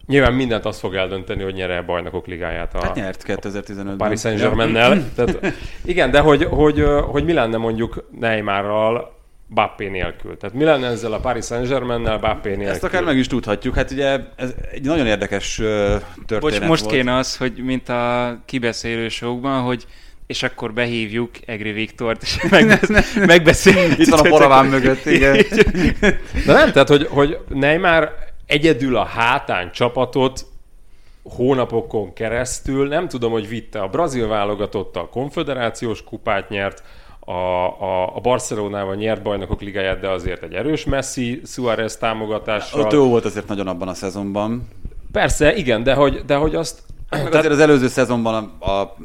Nyilván mindent azt fog eldönteni, hogy nyere a bajnokok ligáját a, hát nyert 2015-ben. Paris Saint-Germain-nel. *laughs* Tehát, igen, de hogy, hogy, hogy mi lenne mondjuk Neymarral Bappé nélkül. Tehát mi lenne ezzel a Paris Saint-Germain-nel Bappé nélkül? Ezt akár meg is tudhatjuk. Hát ugye ez egy nagyon érdekes történet Bocs, most volt. kéne az, hogy mint a kibeszélősokban, hogy és akkor behívjuk Egri Viktort, és *laughs* megbesz- megbeszéljük. Itt van a paraván mögött, igen. *laughs* De nem, tehát, hogy, hogy Neymar egyedül a hátán csapatot hónapokon keresztül, nem tudom, hogy vitte a brazil válogatott a konfederációs kupát nyert, a, a, a Barcelonával nyert bajnokok ligáját, de azért egy erős Messi, Suarez támogatással. Ott jó volt azért nagyon abban a szezonban. Persze, igen, de hogy, de hogy azt... Meg tehát... azért az előző szezonban a, a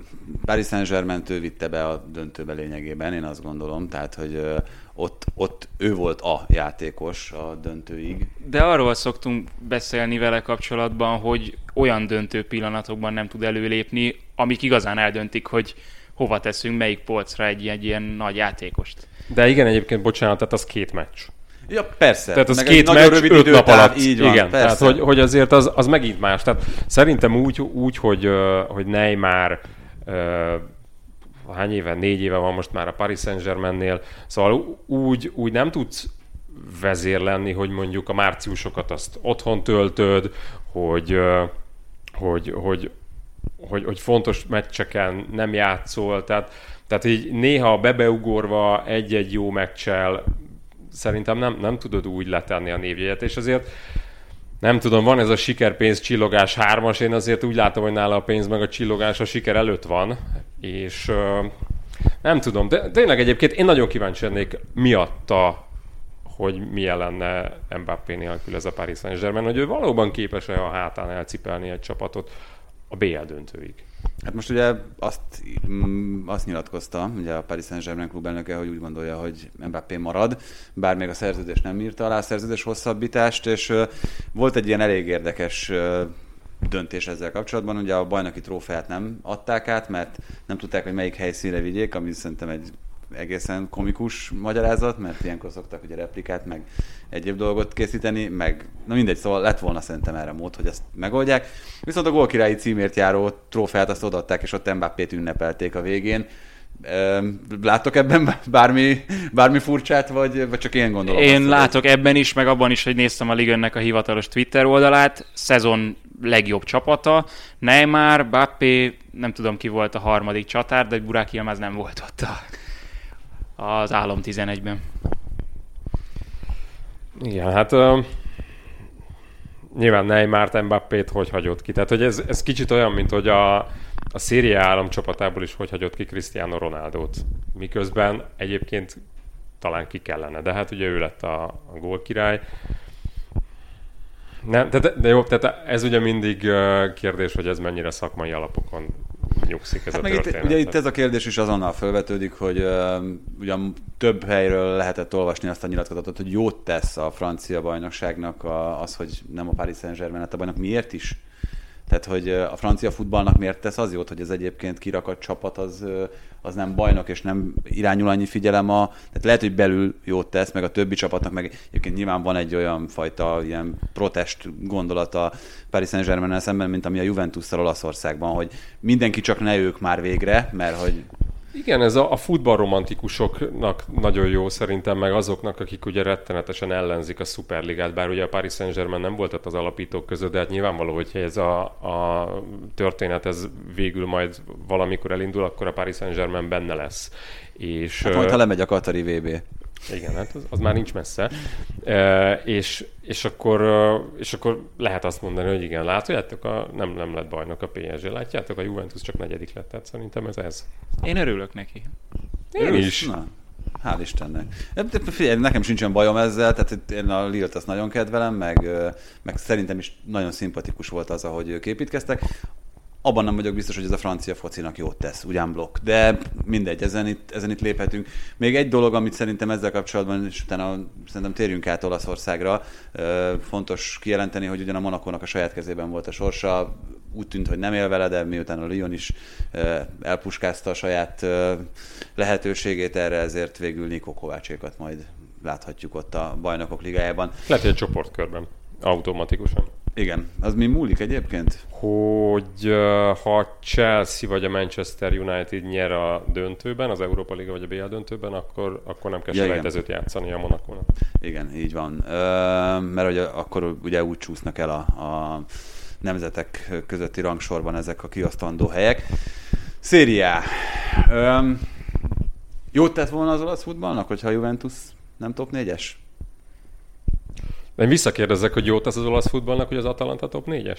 Paris Saint-Germain vitte be a döntőbe lényegében, én azt gondolom, tehát hogy ott, ott ő volt a játékos a döntőig. De arról szoktunk beszélni vele kapcsolatban, hogy olyan döntő pillanatokban nem tud előlépni, amik igazán eldöntik, hogy hova teszünk, melyik polcra egy, egy ilyen nagy játékost. De igen, egyébként bocsánat, tehát az két meccs. Ja, persze. Tehát az Meg két meccs, rövid öt nap alatt. Így van, igen, persze. tehát hogy, hogy azért az, az megint más. Tehát szerintem úgy, úgy hogy, hogy Neymar hány éve, négy éve van most már a Paris Saint-Germainnél, szóval úgy, úgy nem tudsz vezér lenni, hogy mondjuk a márciusokat azt otthon töltöd, hogy, hogy, hogy, hogy, hogy fontos meccseken nem játszol, tehát, tehát így néha bebeugorva egy-egy jó meccsel szerintem nem, nem tudod úgy letenni a névjegyet, és azért nem tudom, van ez a sikerpénz csillogás hármas, én azért úgy látom, hogy nála a pénz meg a csillogás a siker előtt van, és nem tudom, de tényleg egyébként én nagyon kíváncsi lennék miatta, hogy milyen lenne Mbappé nélkül ez a Paris Saint-Germain, hogy ő valóban képes-e a hátán elcipelni egy csapatot a BL döntőig. Hát most ugye azt, mm, azt nyilatkozta, ugye a Paris Saint-Germain klub elnöke, hogy úgy gondolja, hogy Mbappé marad, bár még a szerződés nem írta alá a szerződés hosszabbítást, és volt egy ilyen elég érdekes döntés ezzel kapcsolatban. Ugye a bajnoki trófeát nem adták át, mert nem tudták, hogy melyik helyszínre vigyék, ami szerintem egy egészen komikus magyarázat, mert ilyenkor szoktak ugye replikát, meg egyéb dolgot készíteni, meg na mindegy, szóval lett volna szerintem erre mód, hogy ezt megoldják. Viszont a gólkirályi címért járó trófeát azt odaadták, és ott Mbappét ünnepelték a végén. Látok ebben bármi, bármi furcsát, vagy, vagy csak én gondolom? Én azt, látok hogy... ebben is, meg abban is, hogy néztem a Ligönnek a hivatalos Twitter oldalát, szezon legjobb csapata. Neymar, Bappé, nem tudom ki volt a harmadik csatár, de Burak Yilmaz nem volt ott a az Álom 11-ben. Igen, hát uh, nyilván Neymar Mbappét hogy hagyott ki. Tehát, hogy ez, ez kicsit olyan, mint hogy a, a Széria állam csapatából is hogy hagyott ki Cristiano Ronaldo-t. Miközben egyébként talán ki kellene, de hát ugye ő lett a, a gólkirály. Nem, de, de jó, tehát ez ugye mindig kérdés, hogy ez mennyire szakmai alapokon nyugszik ez hát a történet. Itt, ugye itt ez a kérdés is azonnal felvetődik, hogy uh, ugyan több helyről lehetett olvasni azt a nyilatkozatot, hogy jót tesz a francia bajnokságnak a, az, hogy nem a Paris Saint-Germain lett a bajnok. Miért is? Tehát, hogy a francia futballnak miért tesz az jót, hogy ez egyébként kirakat csapat az, az nem bajnok, és nem irányul annyi figyelem a... Tehát lehet, hogy belül jót tesz, meg a többi csapatnak, meg egyébként nyilván van egy olyan fajta ilyen protest gondolata Paris Saint-Germain szemben, mint ami a Juventus-szal Olaszországban, hogy mindenki csak ne ők már végre, mert hogy Igen, ez a, a futballromantikusoknak nagyon jó szerintem, meg azoknak, akik ugye rettenetesen ellenzik a Superligát, bár ugye a Paris Saint-Germain nem volt ott az alapítók között, de hát nyilvánvaló, hogyha ez a, a történet ez végül majd valamikor elindul, akkor a Paris Saint-Germain benne lesz. És, hát majd, ha lemegy a Katari VB. Igen, hát az, az már nincs messze. E, és, és, akkor, és akkor lehet azt mondani, hogy igen, látjátok, a, nem, nem lett bajnok a PSG, látjátok, a Juventus csak negyedik lett, tehát szerintem ez ez. Én örülök neki. Én, Én is. Na. Hál' Istennek. Figyelj, nekem sincsen bajom ezzel, tehát én a Lilt azt nagyon kedvelem, meg, meg szerintem is nagyon szimpatikus volt az, ahogy ők építkeztek abban nem vagyok biztos, hogy ez a francia focinak jót tesz, ugyan blokk. De mindegy, ezen itt, ezen itt léphetünk. Még egy dolog, amit szerintem ezzel kapcsolatban, és utána szerintem térjünk át Olaszországra, fontos kijelenteni, hogy ugyan a Monakónak a saját kezében volt a sorsa, úgy tűnt, hogy nem él vele, de miután a Lyon is elpuskázta a saját lehetőségét erre, ezért végül Nikó Kovácsékat majd láthatjuk ott a bajnokok ligájában. Lehet, hogy a csoportkörben automatikusan. Igen, az mi múlik egyébként? Hogy ha Chelsea vagy a Manchester United nyer a döntőben, az Európa Liga vagy a BL döntőben, akkor, akkor nem kell ja, selejtezőt játszani a Monakónak. Igen, így van. mert hogy akkor ugye úgy csúsznak el a, a nemzetek közötti rangsorban ezek a kiasztandó helyek. Szériá. jót tett volna az olasz futballnak, hogyha a Juventus nem top 4-es? Én visszakérdezek, hogy jót az az olasz futballnak, hogy az Atalanta top 4-es?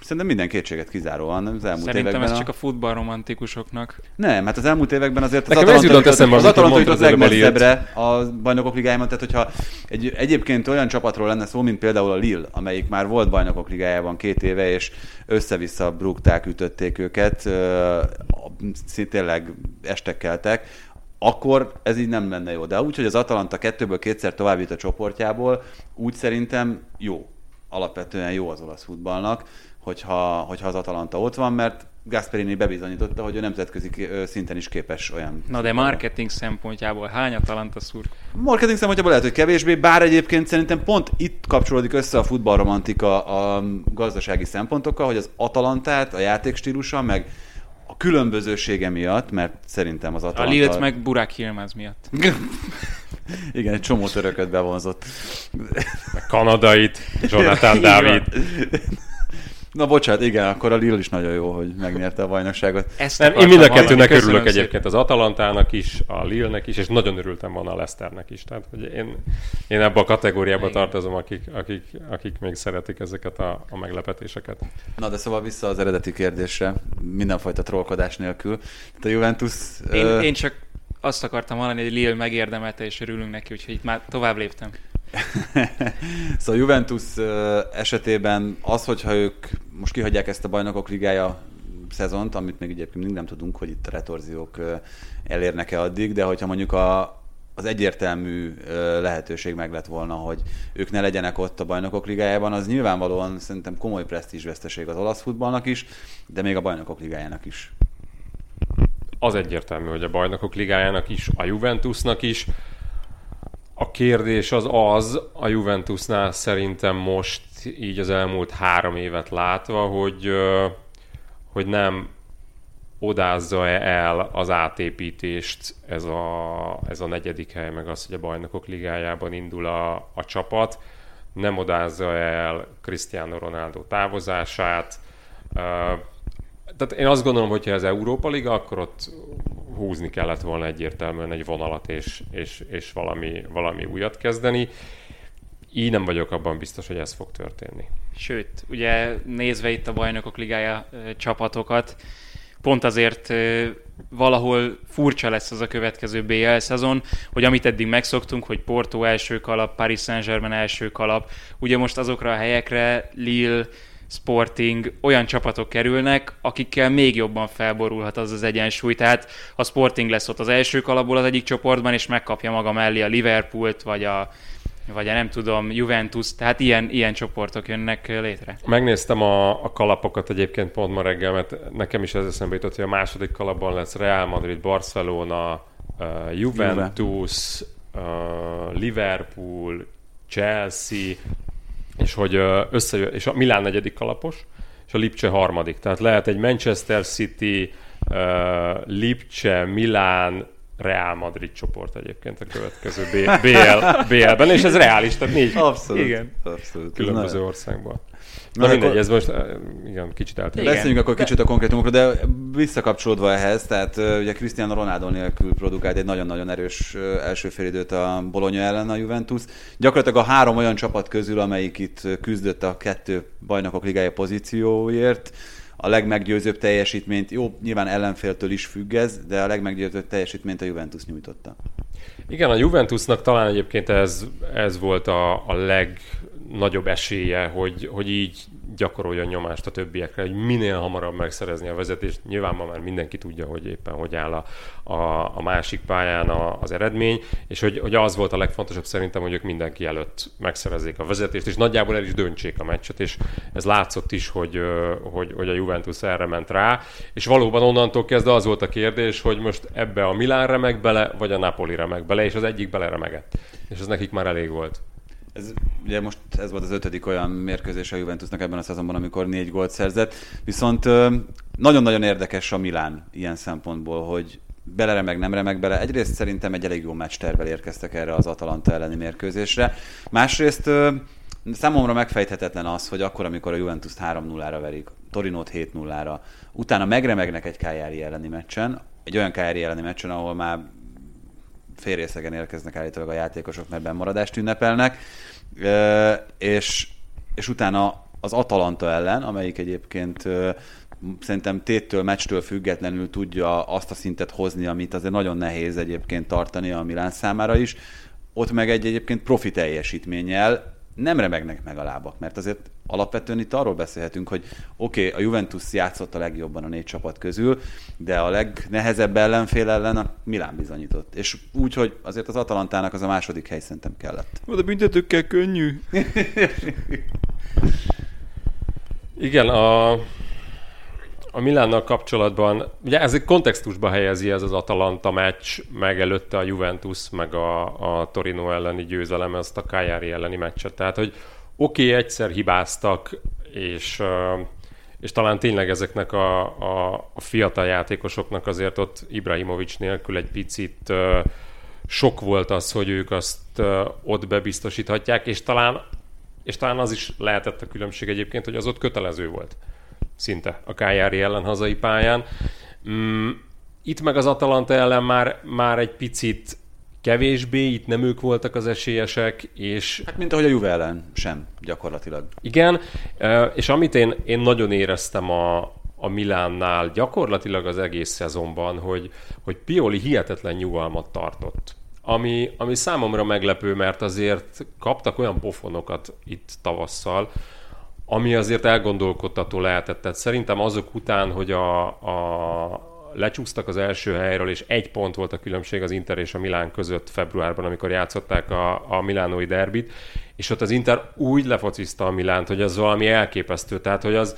Szerintem minden kétséget kizáróan az elmúlt Szerintem években. ez csak a futballromantikusoknak. Nem, hát az elmúlt években azért az Nekem Atalanta jutott az Atalanta jutott legmesszebbre a bajnokok ligájában, tehát hogyha egy, egyébként olyan csapatról lenne szó, mint például a Lille, amelyik már volt bajnokok ligájában két éve, és össze-vissza brúgták, ütötték őket, tényleg estek keltek, akkor ez így nem lenne jó. De úgy, hogy az Atalanta kettőből kétszer tovább jut a csoportjából, úgy szerintem jó. Alapvetően jó az olasz futballnak, hogyha, hogyha az Atalanta ott van, mert Gasperini bebizonyította, hogy ő nemzetközi szinten is képes olyan. Na de marketing szempontjából hány Atalanta szúr? Marketing szempontjából lehet, hogy kevésbé, bár egyébként szerintem pont itt kapcsolódik össze a futballromantika a gazdasági szempontokkal, hogy az Atalantát, a játékstílusa, meg a különbözősége miatt, mert szerintem az Atalanta... A Lillet meg Burak Hilmaz miatt. *laughs* Igen, egy csomó törököt bevonzott. Kanadait, Jonathan *laughs* David. Na bocsánat, igen, akkor a Lille is nagyon jó, hogy megnyerte a bajnokságot. Ezt nem, én mind a kettőnek örülök szépen. egyébként, az Atalantának is, a Lille-nek is, és nagyon örültem volna a Leicesternek is. Tehát, hogy én, én ebbe a kategóriába igen. tartozom, akik, akik, akik még szeretik ezeket a, a meglepetéseket. Na, de szóval vissza az eredeti kérdésre, mindenfajta trollkodás nélkül. Tehát a Juventus... Én, uh... én csak azt akartam mondani, hogy Lille megérdemelte, és örülünk neki, úgyhogy itt már tovább léptem. *laughs* szóval Juventus esetében az, hogyha ők most kihagyják ezt a bajnokok ligája szezont, amit még egyébként mindig nem tudunk, hogy itt a retorziók elérnek-e addig, de hogyha mondjuk a, az egyértelmű lehetőség meg lett volna, hogy ők ne legyenek ott a bajnokok ligájában, az nyilvánvalóan szerintem komoly presztízsveszteség az olasz futballnak is, de még a bajnokok ligájának is. Az egyértelmű, hogy a bajnokok ligájának is, a Juventusnak is, a kérdés az az, a Juventusnál szerintem most így az elmúlt három évet látva, hogy, hogy nem odázza-e el az átépítést ez a, ez a negyedik hely, meg az, hogy a bajnokok ligájában indul a, a csapat, nem odázza el Cristiano Ronaldo távozását, tehát én azt gondolom, hogy ha ez Európa Liga, akkor ott húzni kellett volna egyértelműen egy vonalat, és, és, és valami, valami újat kezdeni. Így nem vagyok abban biztos, hogy ez fog történni. Sőt, ugye nézve itt a bajnokok ligája csapatokat, pont azért valahol furcsa lesz az a következő BL szezon, hogy amit eddig megszoktunk, hogy Porto első kalap, Paris Saint-Germain első kalap, ugye most azokra a helyekre Lille, Sporting olyan csapatok kerülnek, akikkel még jobban felborulhat az az egyensúly. Tehát a Sporting lesz ott az első kalapból az egyik csoportban, és megkapja maga mellé a Liverpoolt, vagy a vagy a nem tudom, Juventus, tehát ilyen, ilyen csoportok jönnek létre. Megnéztem a, a kalapokat egyébként pont ma reggel, mert nekem is ez eszembe jutott, hogy a második kalapban lesz Real Madrid, Barcelona, uh, Juventus, uh, Liverpool, Chelsea, és hogy összejön, és a Milán negyedik kalapos, és a Lipcse harmadik. Tehát lehet egy Manchester City, uh, Lipcse, Milán, Real Madrid csoport egyébként a következő BL, BL-ben, és ez reális, tehát négy Abszolút. Igen. Abszolút. különböző Na, országból. Na, Na mindegy, akkor- ez most uh, igen, kicsit eltérő. Igen. Beszéljünk akkor kicsit a konkrétumokról, de visszakapcsolódva ehhez, tehát ö, ugye Cristiano Ronaldo nélkül produkált egy nagyon-nagyon erős ö, első félidőt a Bologna ellen a Juventus. Gyakorlatilag a három olyan csapat közül, amelyik itt küzdött a kettő bajnokok ligája pozícióért, a legmeggyőzőbb teljesítményt, jó, nyilván ellenféltől is függ ez, de a legmeggyőzőbb teljesítményt a Juventus nyújtotta. Igen, a Juventusnak talán egyébként ez, ez volt a, a legnagyobb esélye, hogy, hogy így gyakoroljon nyomást a többiekre, hogy minél hamarabb megszerezni a vezetést. Nyilván ma már mindenki tudja, hogy éppen hogy áll a, a, a másik pályán a, az eredmény, és hogy, hogy az volt a legfontosabb szerintem, hogy ők mindenki előtt megszerezzék a vezetést, és nagyjából el is döntsék a meccset, és ez látszott is, hogy, hogy, hogy a Juventus erre ment rá, és valóban onnantól kezdve az volt a kérdés, hogy most ebbe a Milán remek bele, vagy a Napoli remek bele, és az egyik beleremegett. És ez nekik már elég volt. Ez, ugye most ez volt az ötödik olyan mérkőzés a Juventusnak ebben a szezonban, amikor négy gólt szerzett. Viszont nagyon-nagyon érdekes a Milán ilyen szempontból, hogy beleremeg, nem remeg bele. Egyrészt szerintem egy elég jó meccs tervel érkeztek erre az Atalanta elleni mérkőzésre. Másrészt számomra megfejthetetlen az, hogy akkor, amikor a Juventus 3-0-ra verik, Torinót 7-0-ra, utána megremegnek egy Cagliari elleni meccsen, egy olyan Cagliari elleni meccsen, ahol már félrészegen érkeznek állítólag a játékosok, mert bennmaradást ünnepelnek, és, és utána az Atalanta ellen, amelyik egyébként szerintem téttől, meccstől függetlenül tudja azt a szintet hozni, amit azért nagyon nehéz egyébként tartani a Milán számára is, ott meg egy egyébként profi teljesítménnyel nem remegnek meg a lábak, mert azért alapvetően itt arról beszélhetünk, hogy oké, okay, a Juventus játszott a legjobban a négy csapat közül, de a legnehezebb ellenfél ellen a Milán bizonyított. És úgy, hogy azért az Atalantának az a második hely szerintem kellett. De büntetőkkel könnyű. *laughs* Igen, a, a Milánnal kapcsolatban, ugye ez egy kontextusba helyezi ez az Atalanta meccs, meg előtte a Juventus, meg a, a Torino elleni győzelem, ezt a Cagliari elleni meccset. Tehát, hogy oké, okay, egyszer hibáztak, és, és talán tényleg ezeknek a, a, a fiatal játékosoknak azért ott Ibrahimovics nélkül egy picit sok volt az, hogy ők azt ott bebiztosíthatják, és talán és talán az is lehetett a különbség egyébként, hogy az ott kötelező volt szinte a Kájári ellen hazai pályán. Mm, itt meg az Atalanta ellen már, már egy picit kevésbé, itt nem ők voltak az esélyesek, és Hát mint ahogy a Juve ellen sem gyakorlatilag. igen, és amit én, én nagyon éreztem a, a Milánnál gyakorlatilag az egész szezonban, hogy, hogy Pioli hihetetlen nyugalmat tartott. Ami, ami számomra meglepő, mert azért kaptak olyan pofonokat itt tavasszal, ami azért elgondolkodtató lehetett. Tehát szerintem azok után, hogy a, a lecsúsztak az első helyről, és egy pont volt a különbség az Inter és a Milán között februárban, amikor játszották a, a milánói derbit, és ott az Inter úgy lefocizta a Milánt, hogy az valami elképesztő. Tehát, hogy az,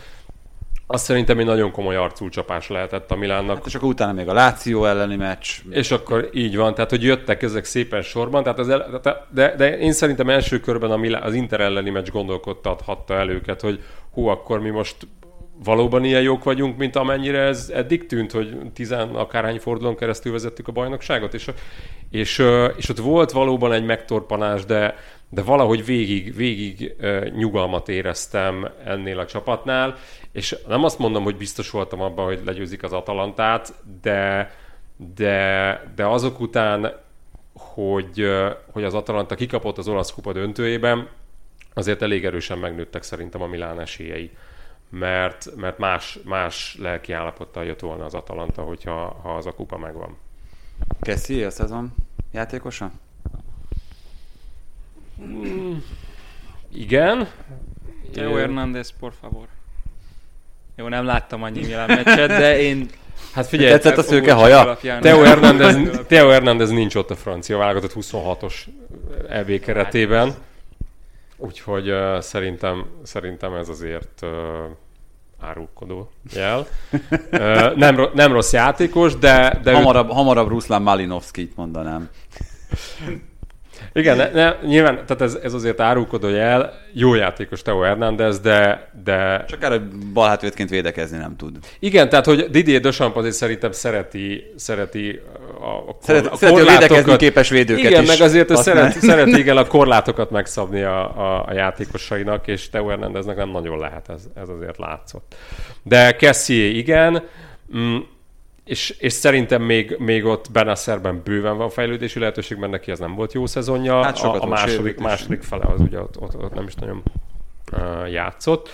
az szerintem egy nagyon komoly arculcsapás lehetett a Milánnak. Hát és akkor utána még a Láció elleni meccs. És akkor így van, tehát hogy jöttek ezek szépen sorban, tehát az el, de, de, én szerintem első körben a Milá, az Inter elleni meccs gondolkodtathatta el őket, hogy hú, akkor mi most valóban ilyen jók vagyunk, mint amennyire ez eddig tűnt, hogy tizen akárhány fordulón keresztül vezettük a bajnokságot, és, és, és ott volt valóban egy megtorpanás, de, de valahogy végig, végig nyugalmat éreztem ennél a csapatnál, és nem azt mondom, hogy biztos voltam abban, hogy legyőzik az Atalantát, de, de, de azok után, hogy, hogy az Atalanta kikapott az olasz kupa döntőjében, azért elég erősen megnőttek szerintem a Milán esélyei. Mert, mert más, más lelki állapottal jött volna az Atalanta, hogyha ha az a kupa megvan. Kessi a szezon játékosa? Igen. Teo Hernández, por favor. Jó, nem láttam annyi Milán meccset, de én Hát figyelj, Tetszett a szőke haja? Teo Hernández, Teo Hernández nincs ott a francia válogatott 26-os EB keretében. Úgyhogy uh, szerintem, szerintem ez azért uh, árulkodó jel. Uh, nem, ro- nem rossz játékos, de, de őt- Hamarabb, hamarabb Ruszlán Malinovskit mondanám. Igen, ne, ne, nyilván, tehát ez, ez azért árulkodó jel, jó játékos Teo Hernández, de... de... Csak erre balhátvédként védekezni nem tud. Igen, tehát hogy Didier Deschamps azért szerintem szereti, szereti a, a, Szeret, a szereti védekezni képes védőket Igen, is meg azért ő szeret, szereti igen a korlátokat megszabni a, a, a játékosainak, és Teo Hernándeznek nem nagyon lehet, ez, ez azért látszott. De Kessié igen, mm, és, és szerintem még, még ott Benasserben bőven van fejlődési lehetőség, mert neki ez nem volt jó szezonja. Hát a, a második, második fele az ugye ott, ott, ott nem is nagyon uh, játszott.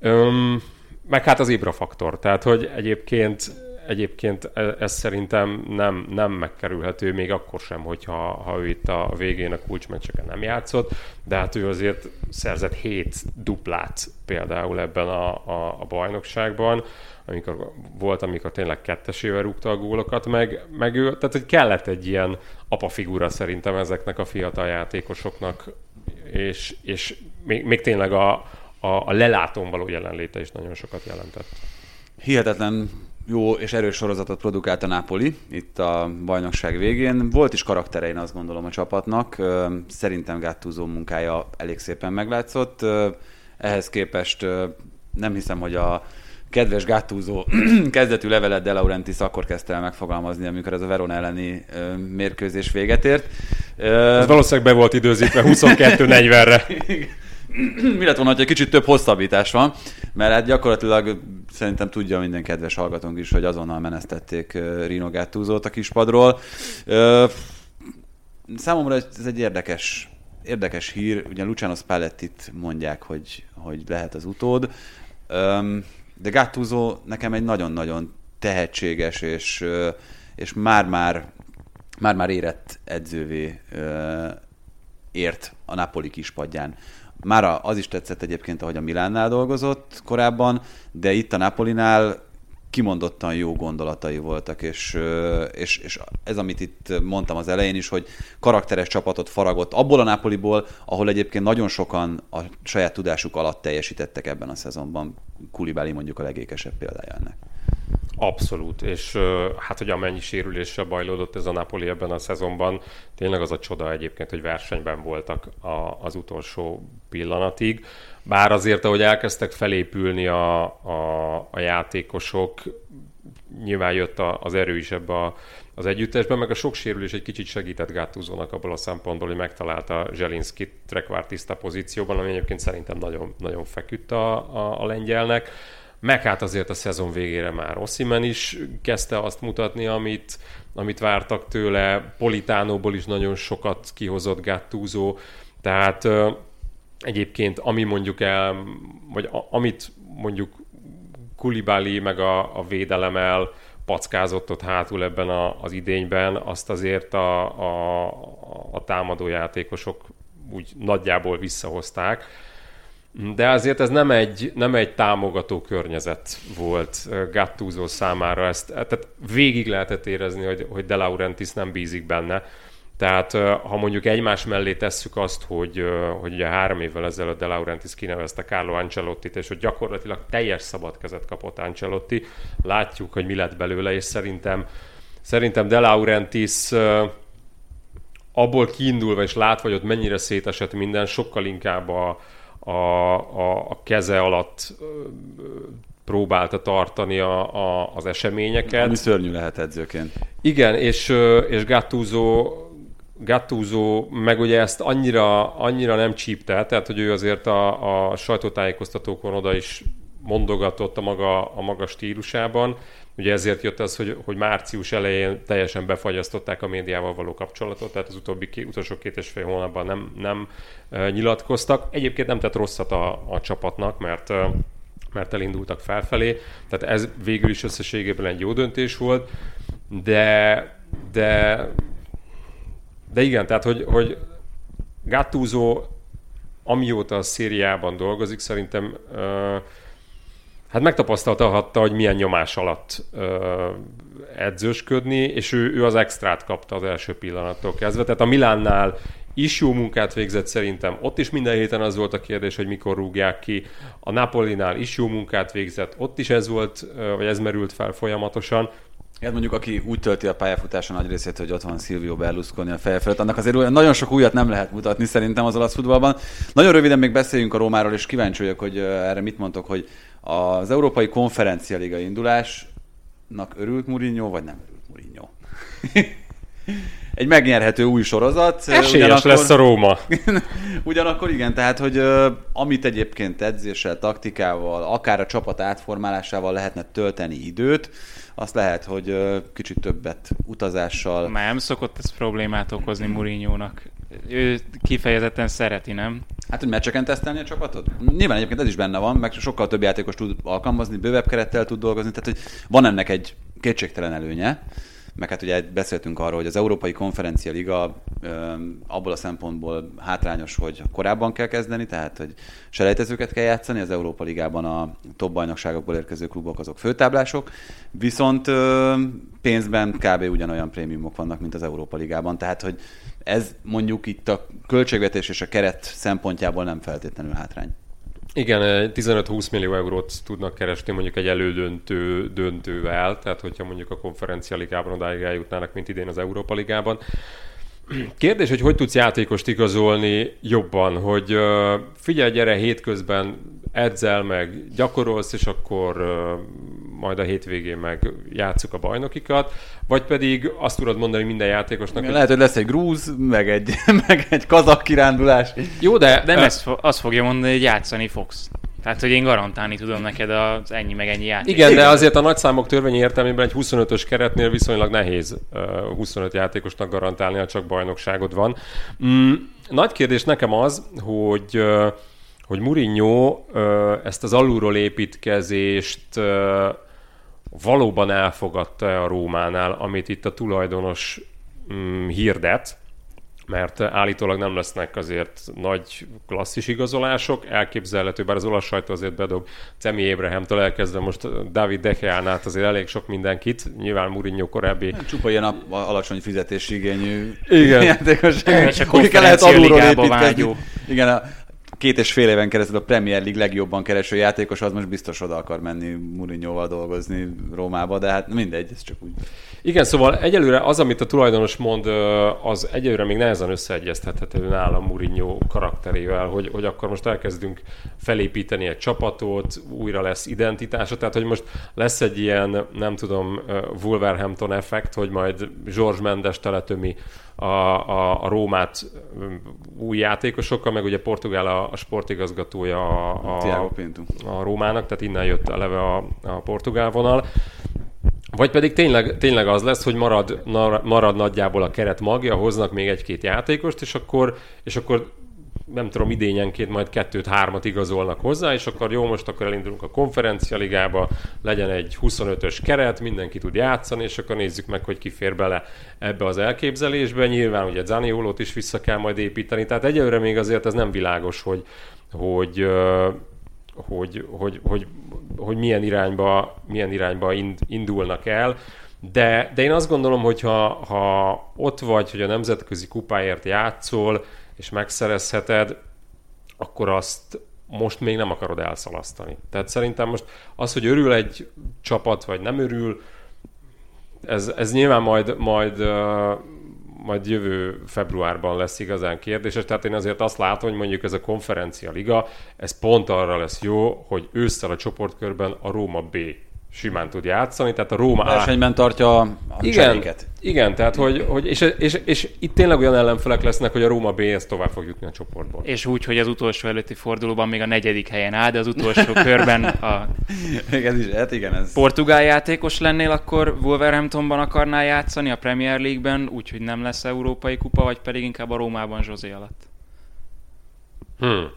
Öm, meg hát az Ibra faktor, tehát hogy egyébként egyébként e- ez szerintem nem, nem megkerülhető, még akkor sem, hogyha ha ő itt a végén a kulcsmeccseken nem játszott, de hát ő azért szerzett hét duplát például ebben a, a, a bajnokságban, amikor volt, amikor tényleg kettesével rúgta a gólokat, meg, meg ő, tehát hogy kellett egy ilyen apafigura szerintem ezeknek a fiatal játékosoknak, és, és még, még tényleg a, a, a lelátón való jelenléte is nagyon sokat jelentett. Hihetetlen jó és erős sorozatot produkált a Napoli itt a bajnokság végén. Volt is karaktere, én azt gondolom a csapatnak. Szerintem Gattuso munkája elég szépen meglátszott. Ehhez képest nem hiszem, hogy a kedves Gattuso *clears throat* kezdetű levelet De Laurentiis akkor kezdte el megfogalmazni, amikor ez a Verona elleni ö, mérkőzés véget ért. Ö, Ez valószínűleg be volt időzítve 22-40-re. *laughs* mi lett volna, hogy egy kicsit több hosszabbítás van, mert hát gyakorlatilag szerintem tudja minden kedves hallgatónk is, hogy azonnal menesztették Rino Gattuso-t a kispadról. Ö, Számomra ez egy érdekes, érdekes hír. Ugye Luciano Spallettit mondják, hogy, hogy lehet az utód. Öm, De Gattuso nekem egy nagyon-nagyon tehetséges és, és már-már már-már érett edzővé ért a Napoli kispadján. Már az is tetszett egyébként, ahogy a Milánnál dolgozott korábban, de itt a Napolinál kimondottan jó gondolatai voltak, és, és, és ez, amit itt mondtam az elején is, hogy karakteres csapatot faragott abból a Napoliból, ahol egyébként nagyon sokan a saját tudásuk alatt teljesítettek ebben a szezonban. Kulibáli mondjuk a legékesebb példája ennek. Abszolút, és hát, hogy amennyi sérüléssel bajlódott ez a Napoli ebben a szezonban, tényleg az a csoda egyébként, hogy versenyben voltak a, az utolsó pillanatig. Bár azért, ahogy elkezdtek felépülni a, a, a játékosok, nyilván jött a, az erő is ebbe a, az együttesben, meg a sok sérülés egy kicsit segített Gattuso-nak abból a szempontból, hogy megtalálta Zselinski trekvártiszta pozícióban, ami egyébként szerintem nagyon, nagyon feküdt a, a, a lengyelnek. Meg hát azért a szezon végére már Ossiman is kezdte azt mutatni, amit, amit vártak tőle. Politánóból is nagyon sokat kihozott Gattuso. Tehát egyébként ami mondjuk el, vagy a, amit mondjuk Kulibali meg a, a védelem el packázott ott hátul ebben a, az idényben, azt azért a, a, a támadó játékosok úgy nagyjából visszahozták. De azért ez nem egy, nem egy támogató környezet volt ö, Gattuso számára. Ezt, tehát végig lehetett érezni, hogy, hogy De Laurentiis nem bízik benne. Tehát ha mondjuk egymás mellé tesszük azt, hogy, hogy ugye három évvel ezelőtt De Laurentiis kinevezte Carlo Ancelottit, és hogy gyakorlatilag teljes szabad kezet kapott Ancelotti, látjuk, hogy mi lett belőle, és szerintem, szerintem De Laurentiis abból kiindulva és látva, hogy ott mennyire szétesett minden, sokkal inkább a, a, a, a keze alatt próbálta tartani a, a, az eseményeket. Ami szörnyű lehet edzőként. Igen, és, és Gattuso, Gattuso meg ugye ezt annyira, annyira nem csípte, tehát hogy ő azért a, a sajtótájékoztatókon oda is mondogatott a maga, a maga stílusában. Ugye ezért jött az, hogy, hogy március elején teljesen befagyasztották a médiával való kapcsolatot, tehát az utóbbi két, utolsó két és fél hónapban nem, nem uh, nyilatkoztak. Egyébként nem tett rosszat a, a csapatnak, mert mert elindultak felfelé, tehát ez végül is összességében egy jó döntés volt, de, de, de igen, tehát hogy, hogy Gattuso amióta a szériában dolgozik, szerintem hát megtapasztalhatta, hogy milyen nyomás alatt uh, edzősködni, és ő, ő az extrát kapta az első pillanattól kezdve. Tehát a Milánnál is jó munkát végzett szerintem. Ott is minden héten az volt a kérdés, hogy mikor rúgják ki. A Napolinál is jó munkát végzett. Ott is ez volt, vagy ez merült fel folyamatosan. Hát mondjuk, aki úgy tölti a pályafutása nagy részét, hogy ott van Silvio Berlusconi a feje felett, annak azért olyan nagyon sok újat nem lehet mutatni szerintem az olasz futballban. Nagyon röviden még beszéljünk a Rómáról, és kíváncsi vagyok, hogy erre mit mondtok, hogy az Európai Konferencia Liga indulásnak örült Mourinho, vagy nem örült Mourinho? *laughs* Egy megnyerhető új sorozat. Esélyes ugyanakkor... lesz a Róma. *laughs* ugyanakkor igen, tehát, hogy amit egyébként edzéssel, taktikával, akár a csapat átformálásával lehetne tölteni időt, azt lehet, hogy kicsit többet utazással. Már nem szokott ez problémát okozni Mourinho-nak. Ő kifejezetten szereti, nem? Hát, hogy meccseken tesztelni a csapatot? Nyilván egyébként ez is benne van, meg sokkal több játékos tud alkalmazni, bővebb kerettel tud dolgozni, tehát hogy van ennek egy kétségtelen előnye meg hát ugye beszéltünk arról, hogy az Európai Konferencia Liga abból a szempontból hátrányos, hogy korábban kell kezdeni, tehát hogy selejtezőket kell játszani, az Európa Ligában a top bajnokságokból érkező klubok azok főtáblások, viszont pénzben kb. ugyanolyan prémiumok vannak, mint az Európa Ligában, tehát hogy ez mondjuk itt a költségvetés és a keret szempontjából nem feltétlenül hátrány. Igen, 15-20 millió eurót tudnak keresni mondjuk egy elődöntő döntővel, tehát hogyha mondjuk a konferencia ligában odáig eljutnának, mint idén az Európa ligában. Kérdés, hogy hogy tudsz játékost igazolni jobban, hogy figyelj, gyere hétközben edzel meg, gyakorolsz, és akkor majd a hétvégén meg játsszuk a bajnokikat, vagy pedig azt tudod mondani minden játékosnak, hogy... Lehet, hogy lesz egy grúz, meg egy, *laughs* meg egy kazak kirándulás. Jó, de nem ezt, azt fogja mondani, hogy játszani fogsz. Tehát, hogy én garantálni tudom neked az ennyi meg ennyi játék. Igen, de azért a nagyszámok törvényi értelmében egy 25-ös keretnél viszonylag nehéz 25 játékosnak garantálni, ha csak bajnokságod van. Mm, nagy kérdés nekem az, hogy hogy Mourinho ezt az alulról építkezést valóban elfogadta a Rómánál, amit itt a tulajdonos mm, hirdet, mert állítólag nem lesznek azért nagy klasszis igazolások, elképzelhető, bár az olasz sajtó azért bedob Cemi Ébrahemtől elkezdve most David Decheán át azért elég sok mindenkit, nyilván Mourinho korábbi... Hát, csupa ilyen alacsony fizetési igényű Igen. *laughs* játékos. És a konferencia vágyó. Igen, a, két és fél éven keresztül a Premier League legjobban kereső játékos, az most biztos oda akar menni Mourinho-val dolgozni Rómába, de hát mindegy, ez csak úgy. Igen, szóval egyelőre az, amit a tulajdonos mond, az egyelőre még nehezen összeegyeztethető nálam Mourinho karakterével, hogy, hogy akkor most elkezdünk felépíteni egy csapatot, újra lesz identitása, tehát hogy most lesz egy ilyen, nem tudom, Wolverhampton effekt, hogy majd George Mendes teletömi a, a, a Rómát új játékosokkal, meg ugye Portugál a, a sportigazgatója a, a, a Rómának, tehát innen jött eleve a, a portugál vonal. Vagy pedig tényleg, tényleg az lesz, hogy marad, marad nagyjából a keret magja, hoznak még egy-két játékost, és akkor, és akkor nem tudom, idényenként majd kettőt-hármat igazolnak hozzá, és akkor jó, most akkor elindulunk a konferencia ligába, legyen egy 25-ös keret, mindenki tud játszani, és akkor nézzük meg, hogy ki fér bele ebbe az elképzelésbe. Nyilván ugye Zaniolót is vissza kell majd építeni, tehát egyelőre még azért ez nem világos, hogy, hogy hogy, hogy, hogy, hogy milyen irányba, milyen irányba indulnak el. De, de én azt gondolom, hogy ha, ha ott vagy, hogy a nemzetközi kupáért játszol, és megszerezheted, akkor azt most még nem akarod elszalasztani. Tehát szerintem most az, hogy örül egy csapat, vagy nem örül, ez, ez nyilván majd, majd, majd jövő februárban lesz igazán kérdéses. Tehát én azért azt látom, hogy mondjuk ez a konferencia liga, ez pont arra lesz jó, hogy ősszel a csoportkörben a Róma B simán tud játszani, tehát a Róma Versenyben tartja a igen, cseréket. Igen, tehát hogy, hogy és, és, és, itt tényleg olyan ellenfelek lesznek, hogy a Róma B ezt tovább fog jutni a csoportból. És úgy, hogy az utolsó előtti fordulóban még a negyedik helyen áll, de az utolsó körben a *laughs* igen, is, hát igen, ez... portugál játékos lennél, akkor Wolverhamptonban akarnál játszani a Premier League-ben, úgyhogy nem lesz európai kupa, vagy pedig inkább a Rómában Zsozé alatt. Hmm.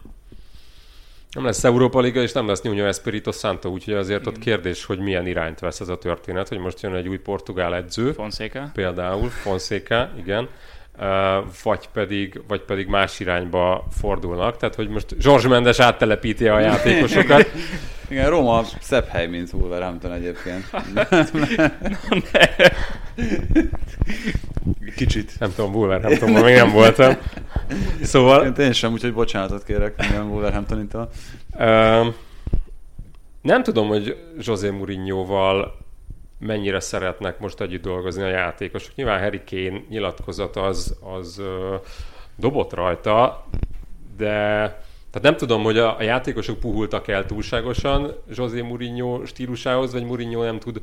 Nem lesz Európa Liga, és nem lesz Nuno Espirito Santo, úgyhogy azért ott kérdés, hogy milyen irányt vesz ez a történet, hogy most jön egy új portugál edző. Fonseca. Például, Fonseca, igen. Vagy pedig, vagy pedig más irányba fordulnak. Tehát, hogy most George Mendes áttelepíti a játékosokat. *laughs* Igen, Roma szebb hely, mint Wolverhampton egyébként. *laughs* Kicsit. Nem tudom, Wolverhamptonban még nem voltam. Szóval... Én, én sem, úgyhogy bocsánatot kérek minden Wolverhampton-tól. Uh, nem tudom, hogy José Mourinho-val mennyire szeretnek most együtt dolgozni a játékosok. Nyilván Harry Kane nyilatkozat az, az ö, dobott rajta, de tehát nem tudom, hogy a, a játékosok puhultak el túlságosan José Mourinho stílusához, vagy Mourinho nem tud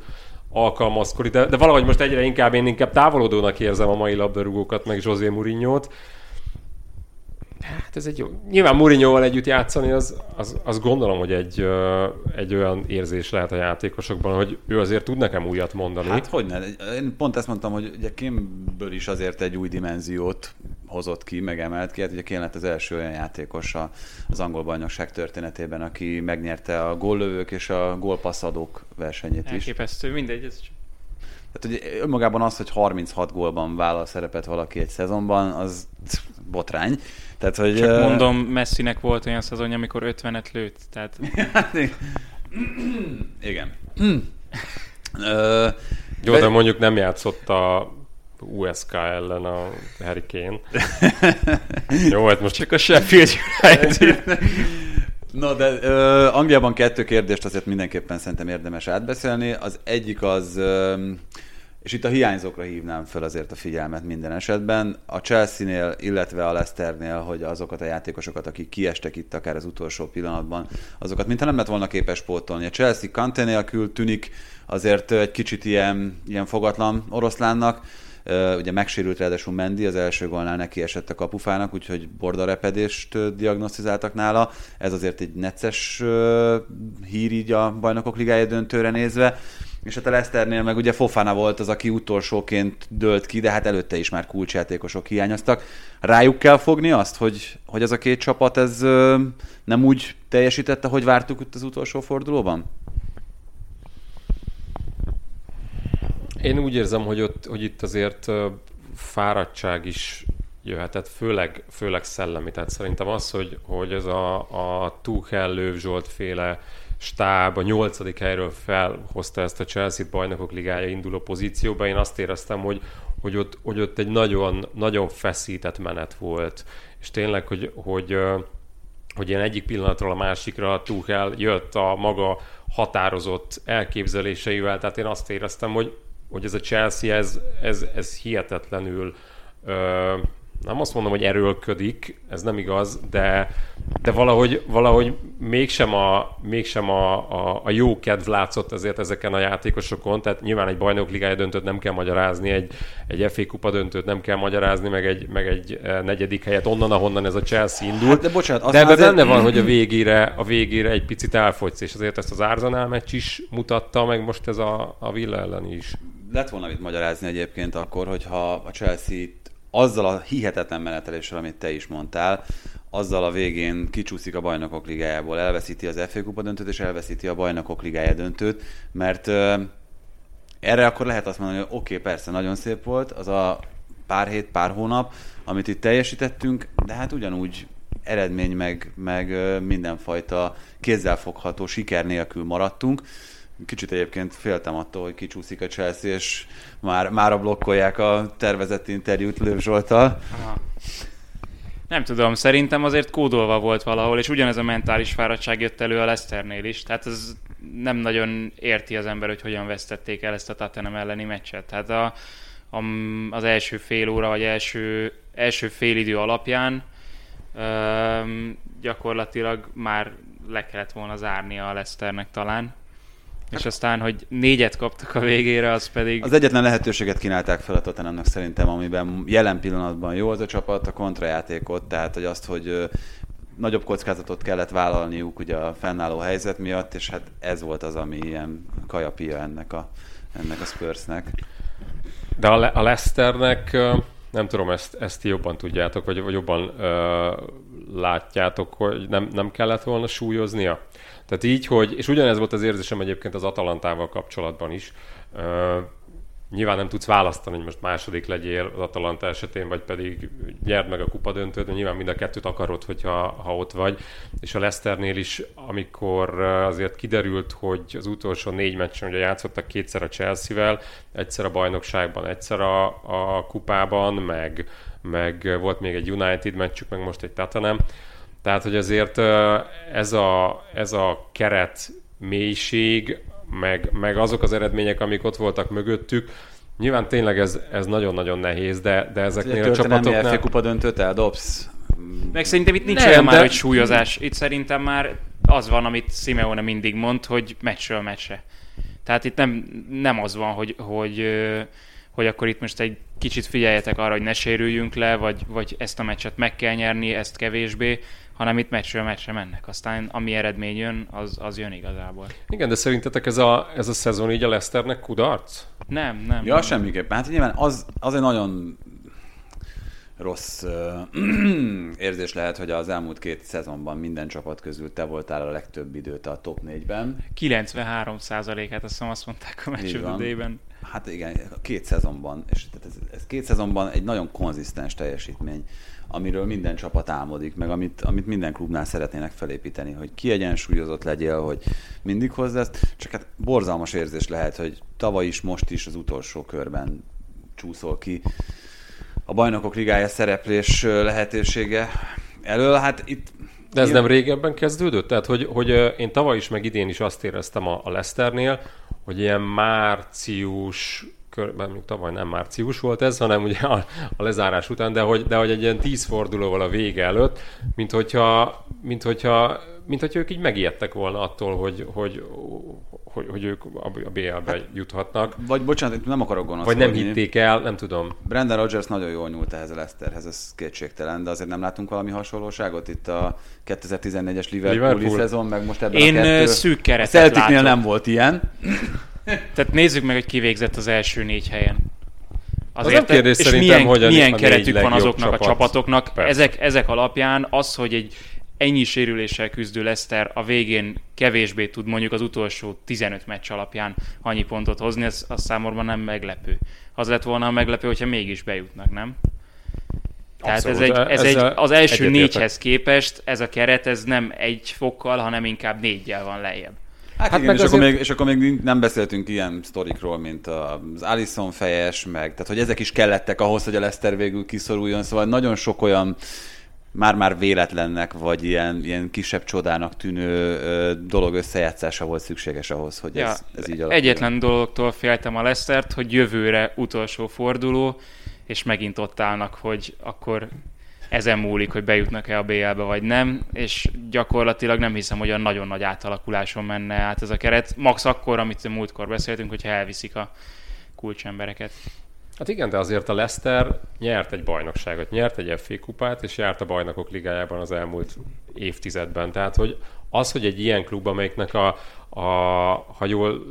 alkalmazkodni, de, de valahogy most egyre inkább én inkább távolodónak érzem a mai labdarúgókat, meg José Mourinho-t. Hát ez egy jó. Nyilván Mourinho-val együtt játszani, az, az, az gondolom, hogy egy, egy olyan érzés lehet a játékosokban, hogy ő azért tud nekem újat mondani. Hát hogy ne? Én pont ezt mondtam, hogy ugye Kémből is azért egy új dimenziót hozott ki, megemelt ki. Hát ugye Kén lett az első olyan játékos az angol bajnokság történetében, aki megnyerte a góllövők és a gólpasszadók versenyét is. Elképesztő, mindegy, ez tehát ugye önmagában az, hogy 36 gólban vállal szerepet valaki egy szezonban, az botrány. Tehát, hogy, Csak mondom, Messinek volt olyan szezonja, amikor 50-et lőtt. Tehát... *laughs* Igen. Jó, de mondjuk nem játszott a USK ellen a Harry Kane. *laughs* Jó, hát most csak a Sheffield United. *laughs* No, de uh, Angliában kettő kérdést azért mindenképpen szerintem érdemes átbeszélni. Az egyik az, uh, és itt a hiányzókra hívnám fel azért a figyelmet minden esetben. A Chelsea-nél, illetve a Leicesternél, hogy azokat a játékosokat, akik kiestek itt akár az utolsó pillanatban, azokat mintha nem lett volna képes pótolni. A Chelsea Kante nélkül tűnik azért egy kicsit ilyen, ilyen fogatlan oroszlánnak, ugye megsérült ráadásul Mendi, az első gólnál neki esett a kapufának, úgyhogy bordarepedést diagnosztizáltak nála. Ez azért egy necces hír így a bajnokok ligája döntőre nézve. És hát a Leicesternél meg ugye Fofana volt az, aki utolsóként dölt ki, de hát előtte is már kulcsjátékosok hiányoztak. Rájuk kell fogni azt, hogy, hogy ez a két csapat ez nem úgy teljesítette, hogy vártuk itt az utolsó fordulóban? Én úgy érzem, hogy, ott, hogy itt azért fáradtság is jöhetett, főleg, főleg szellemi. Tehát szerintem az, hogy, hogy ez a, a Tuchel Löw Zsolt féle stáb a nyolcadik helyről felhozta ezt a Chelsea-t bajnokok ligája induló pozícióba, én azt éreztem, hogy, hogy, ott, hogy ott egy nagyon, nagyon feszített menet volt. És tényleg, hogy, hogy, hogy ilyen egyik pillanatról a másikra Tuchel jött a maga határozott elképzeléseivel, tehát én azt éreztem, hogy hogy ez a Chelsea, ez, ez, ez hihetetlenül ö, nem azt mondom, hogy erőlködik, ez nem igaz, de, de valahogy, valahogy mégsem, a, mégsem a, a, a jó kedv látszott azért ezeken a játékosokon, tehát nyilván egy bajnok ligája döntőt nem kell magyarázni, egy, egy FA kupa döntőt nem kell magyarázni, meg egy, meg egy eh, negyedik helyet onnan, ahonnan ez a Chelsea indult. Hát de bocsánat, de ebben azért... benne van, hogy a végére, a végére egy picit elfogysz, és azért ezt az Arsenal meccs is mutatta, meg most ez a, a Villa ellen is lett volna mit magyarázni egyébként akkor, hogyha a Chelsea azzal a hihetetlen meneteléssel, amit te is mondtál, azzal a végén kicsúszik a bajnokok ligájából, elveszíti az FA Kupa döntőt, és elveszíti a bajnokok ligája döntőt, mert erre akkor lehet azt mondani, hogy oké, okay, persze, nagyon szép volt, az a pár hét, pár hónap, amit itt teljesítettünk, de hát ugyanúgy eredmény meg, meg mindenfajta kézzelfogható siker nélkül maradtunk. Kicsit egyébként féltem attól, hogy kicsúszik a Chelsea, és már, már blokkolják a tervezett interjút Lőv Zsoltal. Nem tudom, szerintem azért kódolva volt valahol, és ugyanez a mentális fáradtság jött elő a Leicesternél is. Tehát ez nem nagyon érti az ember, hogy hogyan vesztették el ezt a Tottenham elleni meccset. Tehát a, a, az első fél óra, vagy első, első fél idő alapján öm, gyakorlatilag már le kellett volna zárnia a Leicesternek talán. És aztán, hogy négyet kaptak a végére, az pedig... Az egyetlen lehetőséget kínálták fel a Tottenhamnak szerintem, amiben jelen pillanatban jó az a csapat, a kontrajátékot, tehát hogy azt, hogy nagyobb kockázatot kellett vállalniuk ugye a fennálló helyzet miatt, és hát ez volt az, ami ilyen kajapia ennek a, ennek a Spursnek. De a, Le- a Leicesternek nem tudom, ezt, ezt jobban tudjátok, vagy, vagy jobban ö, látjátok, hogy nem, nem kellett volna súlyoznia? Tehát így, hogy, és ugyanez volt az érzésem egyébként az Atalantával kapcsolatban is. Uh, nyilván nem tudsz választani, hogy most második legyél az Atalanta esetén, vagy pedig nyerd meg a kupa döntőt, de nyilván mind a kettőt akarod, hogyha ha ott vagy. És a Leicesternél is, amikor azért kiderült, hogy az utolsó négy meccsen ugye játszottak kétszer a Chelsea-vel, egyszer a bajnokságban, egyszer a, a kupában, meg, meg volt még egy United meccsük, meg most egy Tottenham tehát, hogy azért ez a, ez a keret mélység meg, meg azok az eredmények, amik ott voltak mögöttük, Nyilván tényleg ez, ez nagyon-nagyon nehéz, de, de ezeknél a csapatoknál... FA kupa döntőt eldobsz. Meg szerintem itt nincs olyan de... már egy súlyozás. Itt szerintem már az van, amit Simeone mindig mond, hogy meccsről meccsre. Tehát itt nem, nem az van, hogy, hogy, hogy akkor itt most egy kicsit figyeljetek arra, hogy ne sérüljünk le, vagy, vagy ezt a meccset meg kell nyerni, ezt kevésbé, hanem itt meccsről meccsre mennek. Aztán ami eredmény jön, az, az jön igazából. Igen, de szerintetek ez a, ez a szezon így a Leicesternek kudarc? Nem, nem. Ja, nem. semmiképpen. Hát nyilván az, az egy nagyon rossz uh, *clears throat* érzés lehet, hogy az elmúlt két szezonban minden csapat közül te voltál a legtöbb időt a top 4-ben. 93 át azt hiszem azt mondták a meccs idejében. Hát igen, két szezonban, és ez, ez két szezonban egy nagyon konzisztens teljesítmény amiről minden csapat álmodik, meg amit, amit minden klubnál szeretnének felépíteni, hogy kiegyensúlyozott legyél, hogy mindig hozz ezt, csak hát borzalmas érzés lehet, hogy tavaly is, most is az utolsó körben csúszol ki a bajnokok ligája szereplés lehetősége elől. Hát itt de ez nem régebben kezdődött? Tehát, hogy, hogy én tavaly is, meg idén is azt éreztem a, a Leicesternél, hogy ilyen március körben, még tavaly nem március volt ez, hanem ugye a, a lezárás után, de hogy, de hogy egy ilyen tíz fordulóval a vége előtt, mint hogyha, mint hogyha, mint hogyha ők így megijedtek volna attól, hogy, hogy, hogy, hogy ők a BL-be hát, juthatnak. Vagy bocsánat, nem akarok gonosz Vagy nem hitték el, nem tudom. Brandon Rogers nagyon jól nyúlt ehhez a Leicesterhez, ez kétségtelen, de azért nem látunk valami hasonlóságot itt a 2014-es Liverpooli Liverpool. szezon, meg most ebben Én a kettő. szűk keretet A Celticnél nem volt ilyen. Tehát nézzük meg, hogy kivégzett az első négy helyen. Azért, az kérdés és milyen, hogy a, milyen a keretük van azoknak csapat. a csapatoknak. Ezek, ezek alapján az, hogy egy ennyi sérüléssel küzdő Leszter a végén kevésbé tud mondjuk az utolsó 15 meccs alapján annyi pontot hozni, ez a számomra nem meglepő. Az lett volna a meglepő, hogyha mégis bejutnak, nem? Tehát ez, egy, ez egy, az első négyhez képest ez a keret ez nem egy fokkal, hanem inkább négyel van lejjebb. Hát, hát igen, és, azért... akkor még, és akkor még nem beszéltünk ilyen sztorikról, mint az Alison fejes, meg, tehát hogy ezek is kellettek ahhoz, hogy a Leszter végül kiszoruljon, szóval nagyon sok olyan már-már véletlennek, vagy ilyen, ilyen kisebb csodának tűnő ö, dolog összejátszása volt szükséges ahhoz, hogy ja, ez, ez így alakuljon. Egyetlen dologtól féltem a Lesztert, hogy jövőre utolsó forduló, és megint ott állnak, hogy akkor ezen múlik, hogy bejutnak-e a BL-be vagy nem, és gyakorlatilag nem hiszem, hogy a nagyon nagy átalakuláson menne át ez a keret. Max akkor, amit múltkor beszéltünk, hogyha elviszik a kulcsembereket. Hát igen, de azért a Leicester nyert egy bajnokságot, nyert egy FA kupát, és járt a bajnokok ligájában az elmúlt évtizedben. Tehát, hogy az, hogy egy ilyen klub, amelyiknek a, a, ha jól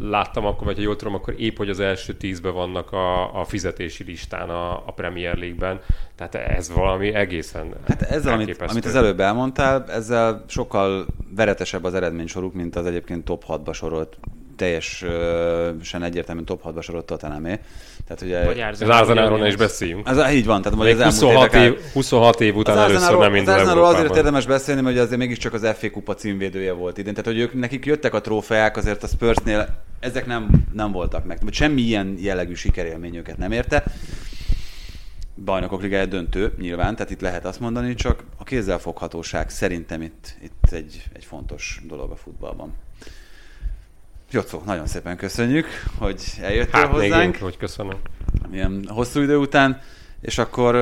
láttam, akkor, vagy ha jól tudom, akkor épp, hogy az első tízben vannak a, a fizetési listán a, a Premier League-ben. Tehát ez valami egészen Hát ezzel, amit, amit az előbb elmondtál, ezzel sokkal veretesebb az eredménysoruk, mint az egyébként top 6-ba sorolt teljesen egyértelműen top 6-ba sorolt Tottenhamé. Tehát ugye... Az Arsenalról is beszéljünk. Ez, így van, tehát az 26 év, 26 év után az először nem indul Az azért érdemes beszélni, mert azért mégiscsak az FA kupa címvédője volt idén. Tehát, hogy ők, nekik jöttek a trófeák, azért a Spursnél ezek nem, nem voltak meg. Semmi ilyen jellegű sikerélmény őket nem érte. Bajnokok ligája döntő, nyilván, tehát itt lehet azt mondani, csak a kézzelfoghatóság szerintem itt, itt egy, egy fontos dolog a futballban. Jocó, nagyon szépen köszönjük, hogy eljöttél hát, hozzánk. Még hogy köszönöm. Milyen hosszú idő után. És akkor...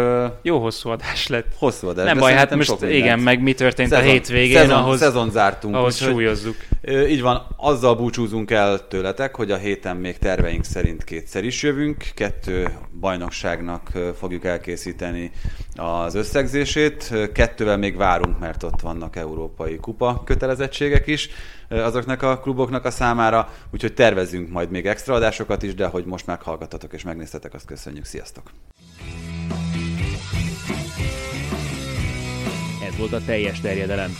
Jó hosszú adás lett. Hosszú adás. Nem baj, hát most igen, meg mi történt szezon, a hétvégén, szezon, ahhoz, szezon zártunk. Ahhoz súlyozzuk. Így van, azzal búcsúzunk el tőletek, hogy a héten még terveink szerint kétszer is jövünk. Kettő bajnokságnak fogjuk elkészíteni az összegzését. Kettővel még várunk, mert ott vannak európai kupa kötelezettségek is azoknak a kluboknak a számára, úgyhogy tervezünk majd még extra adásokat is, de hogy most meghallgattatok és megnéztetek, azt köszönjük. Sziasztok! Ez volt a teljes terjedelem.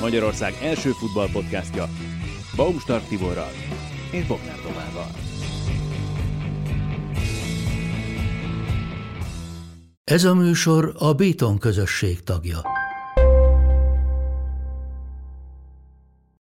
Magyarország első futballpodcastja Baumstark Tiborral és Bognár Tomával. Ez a műsor a Béton közösség tagja.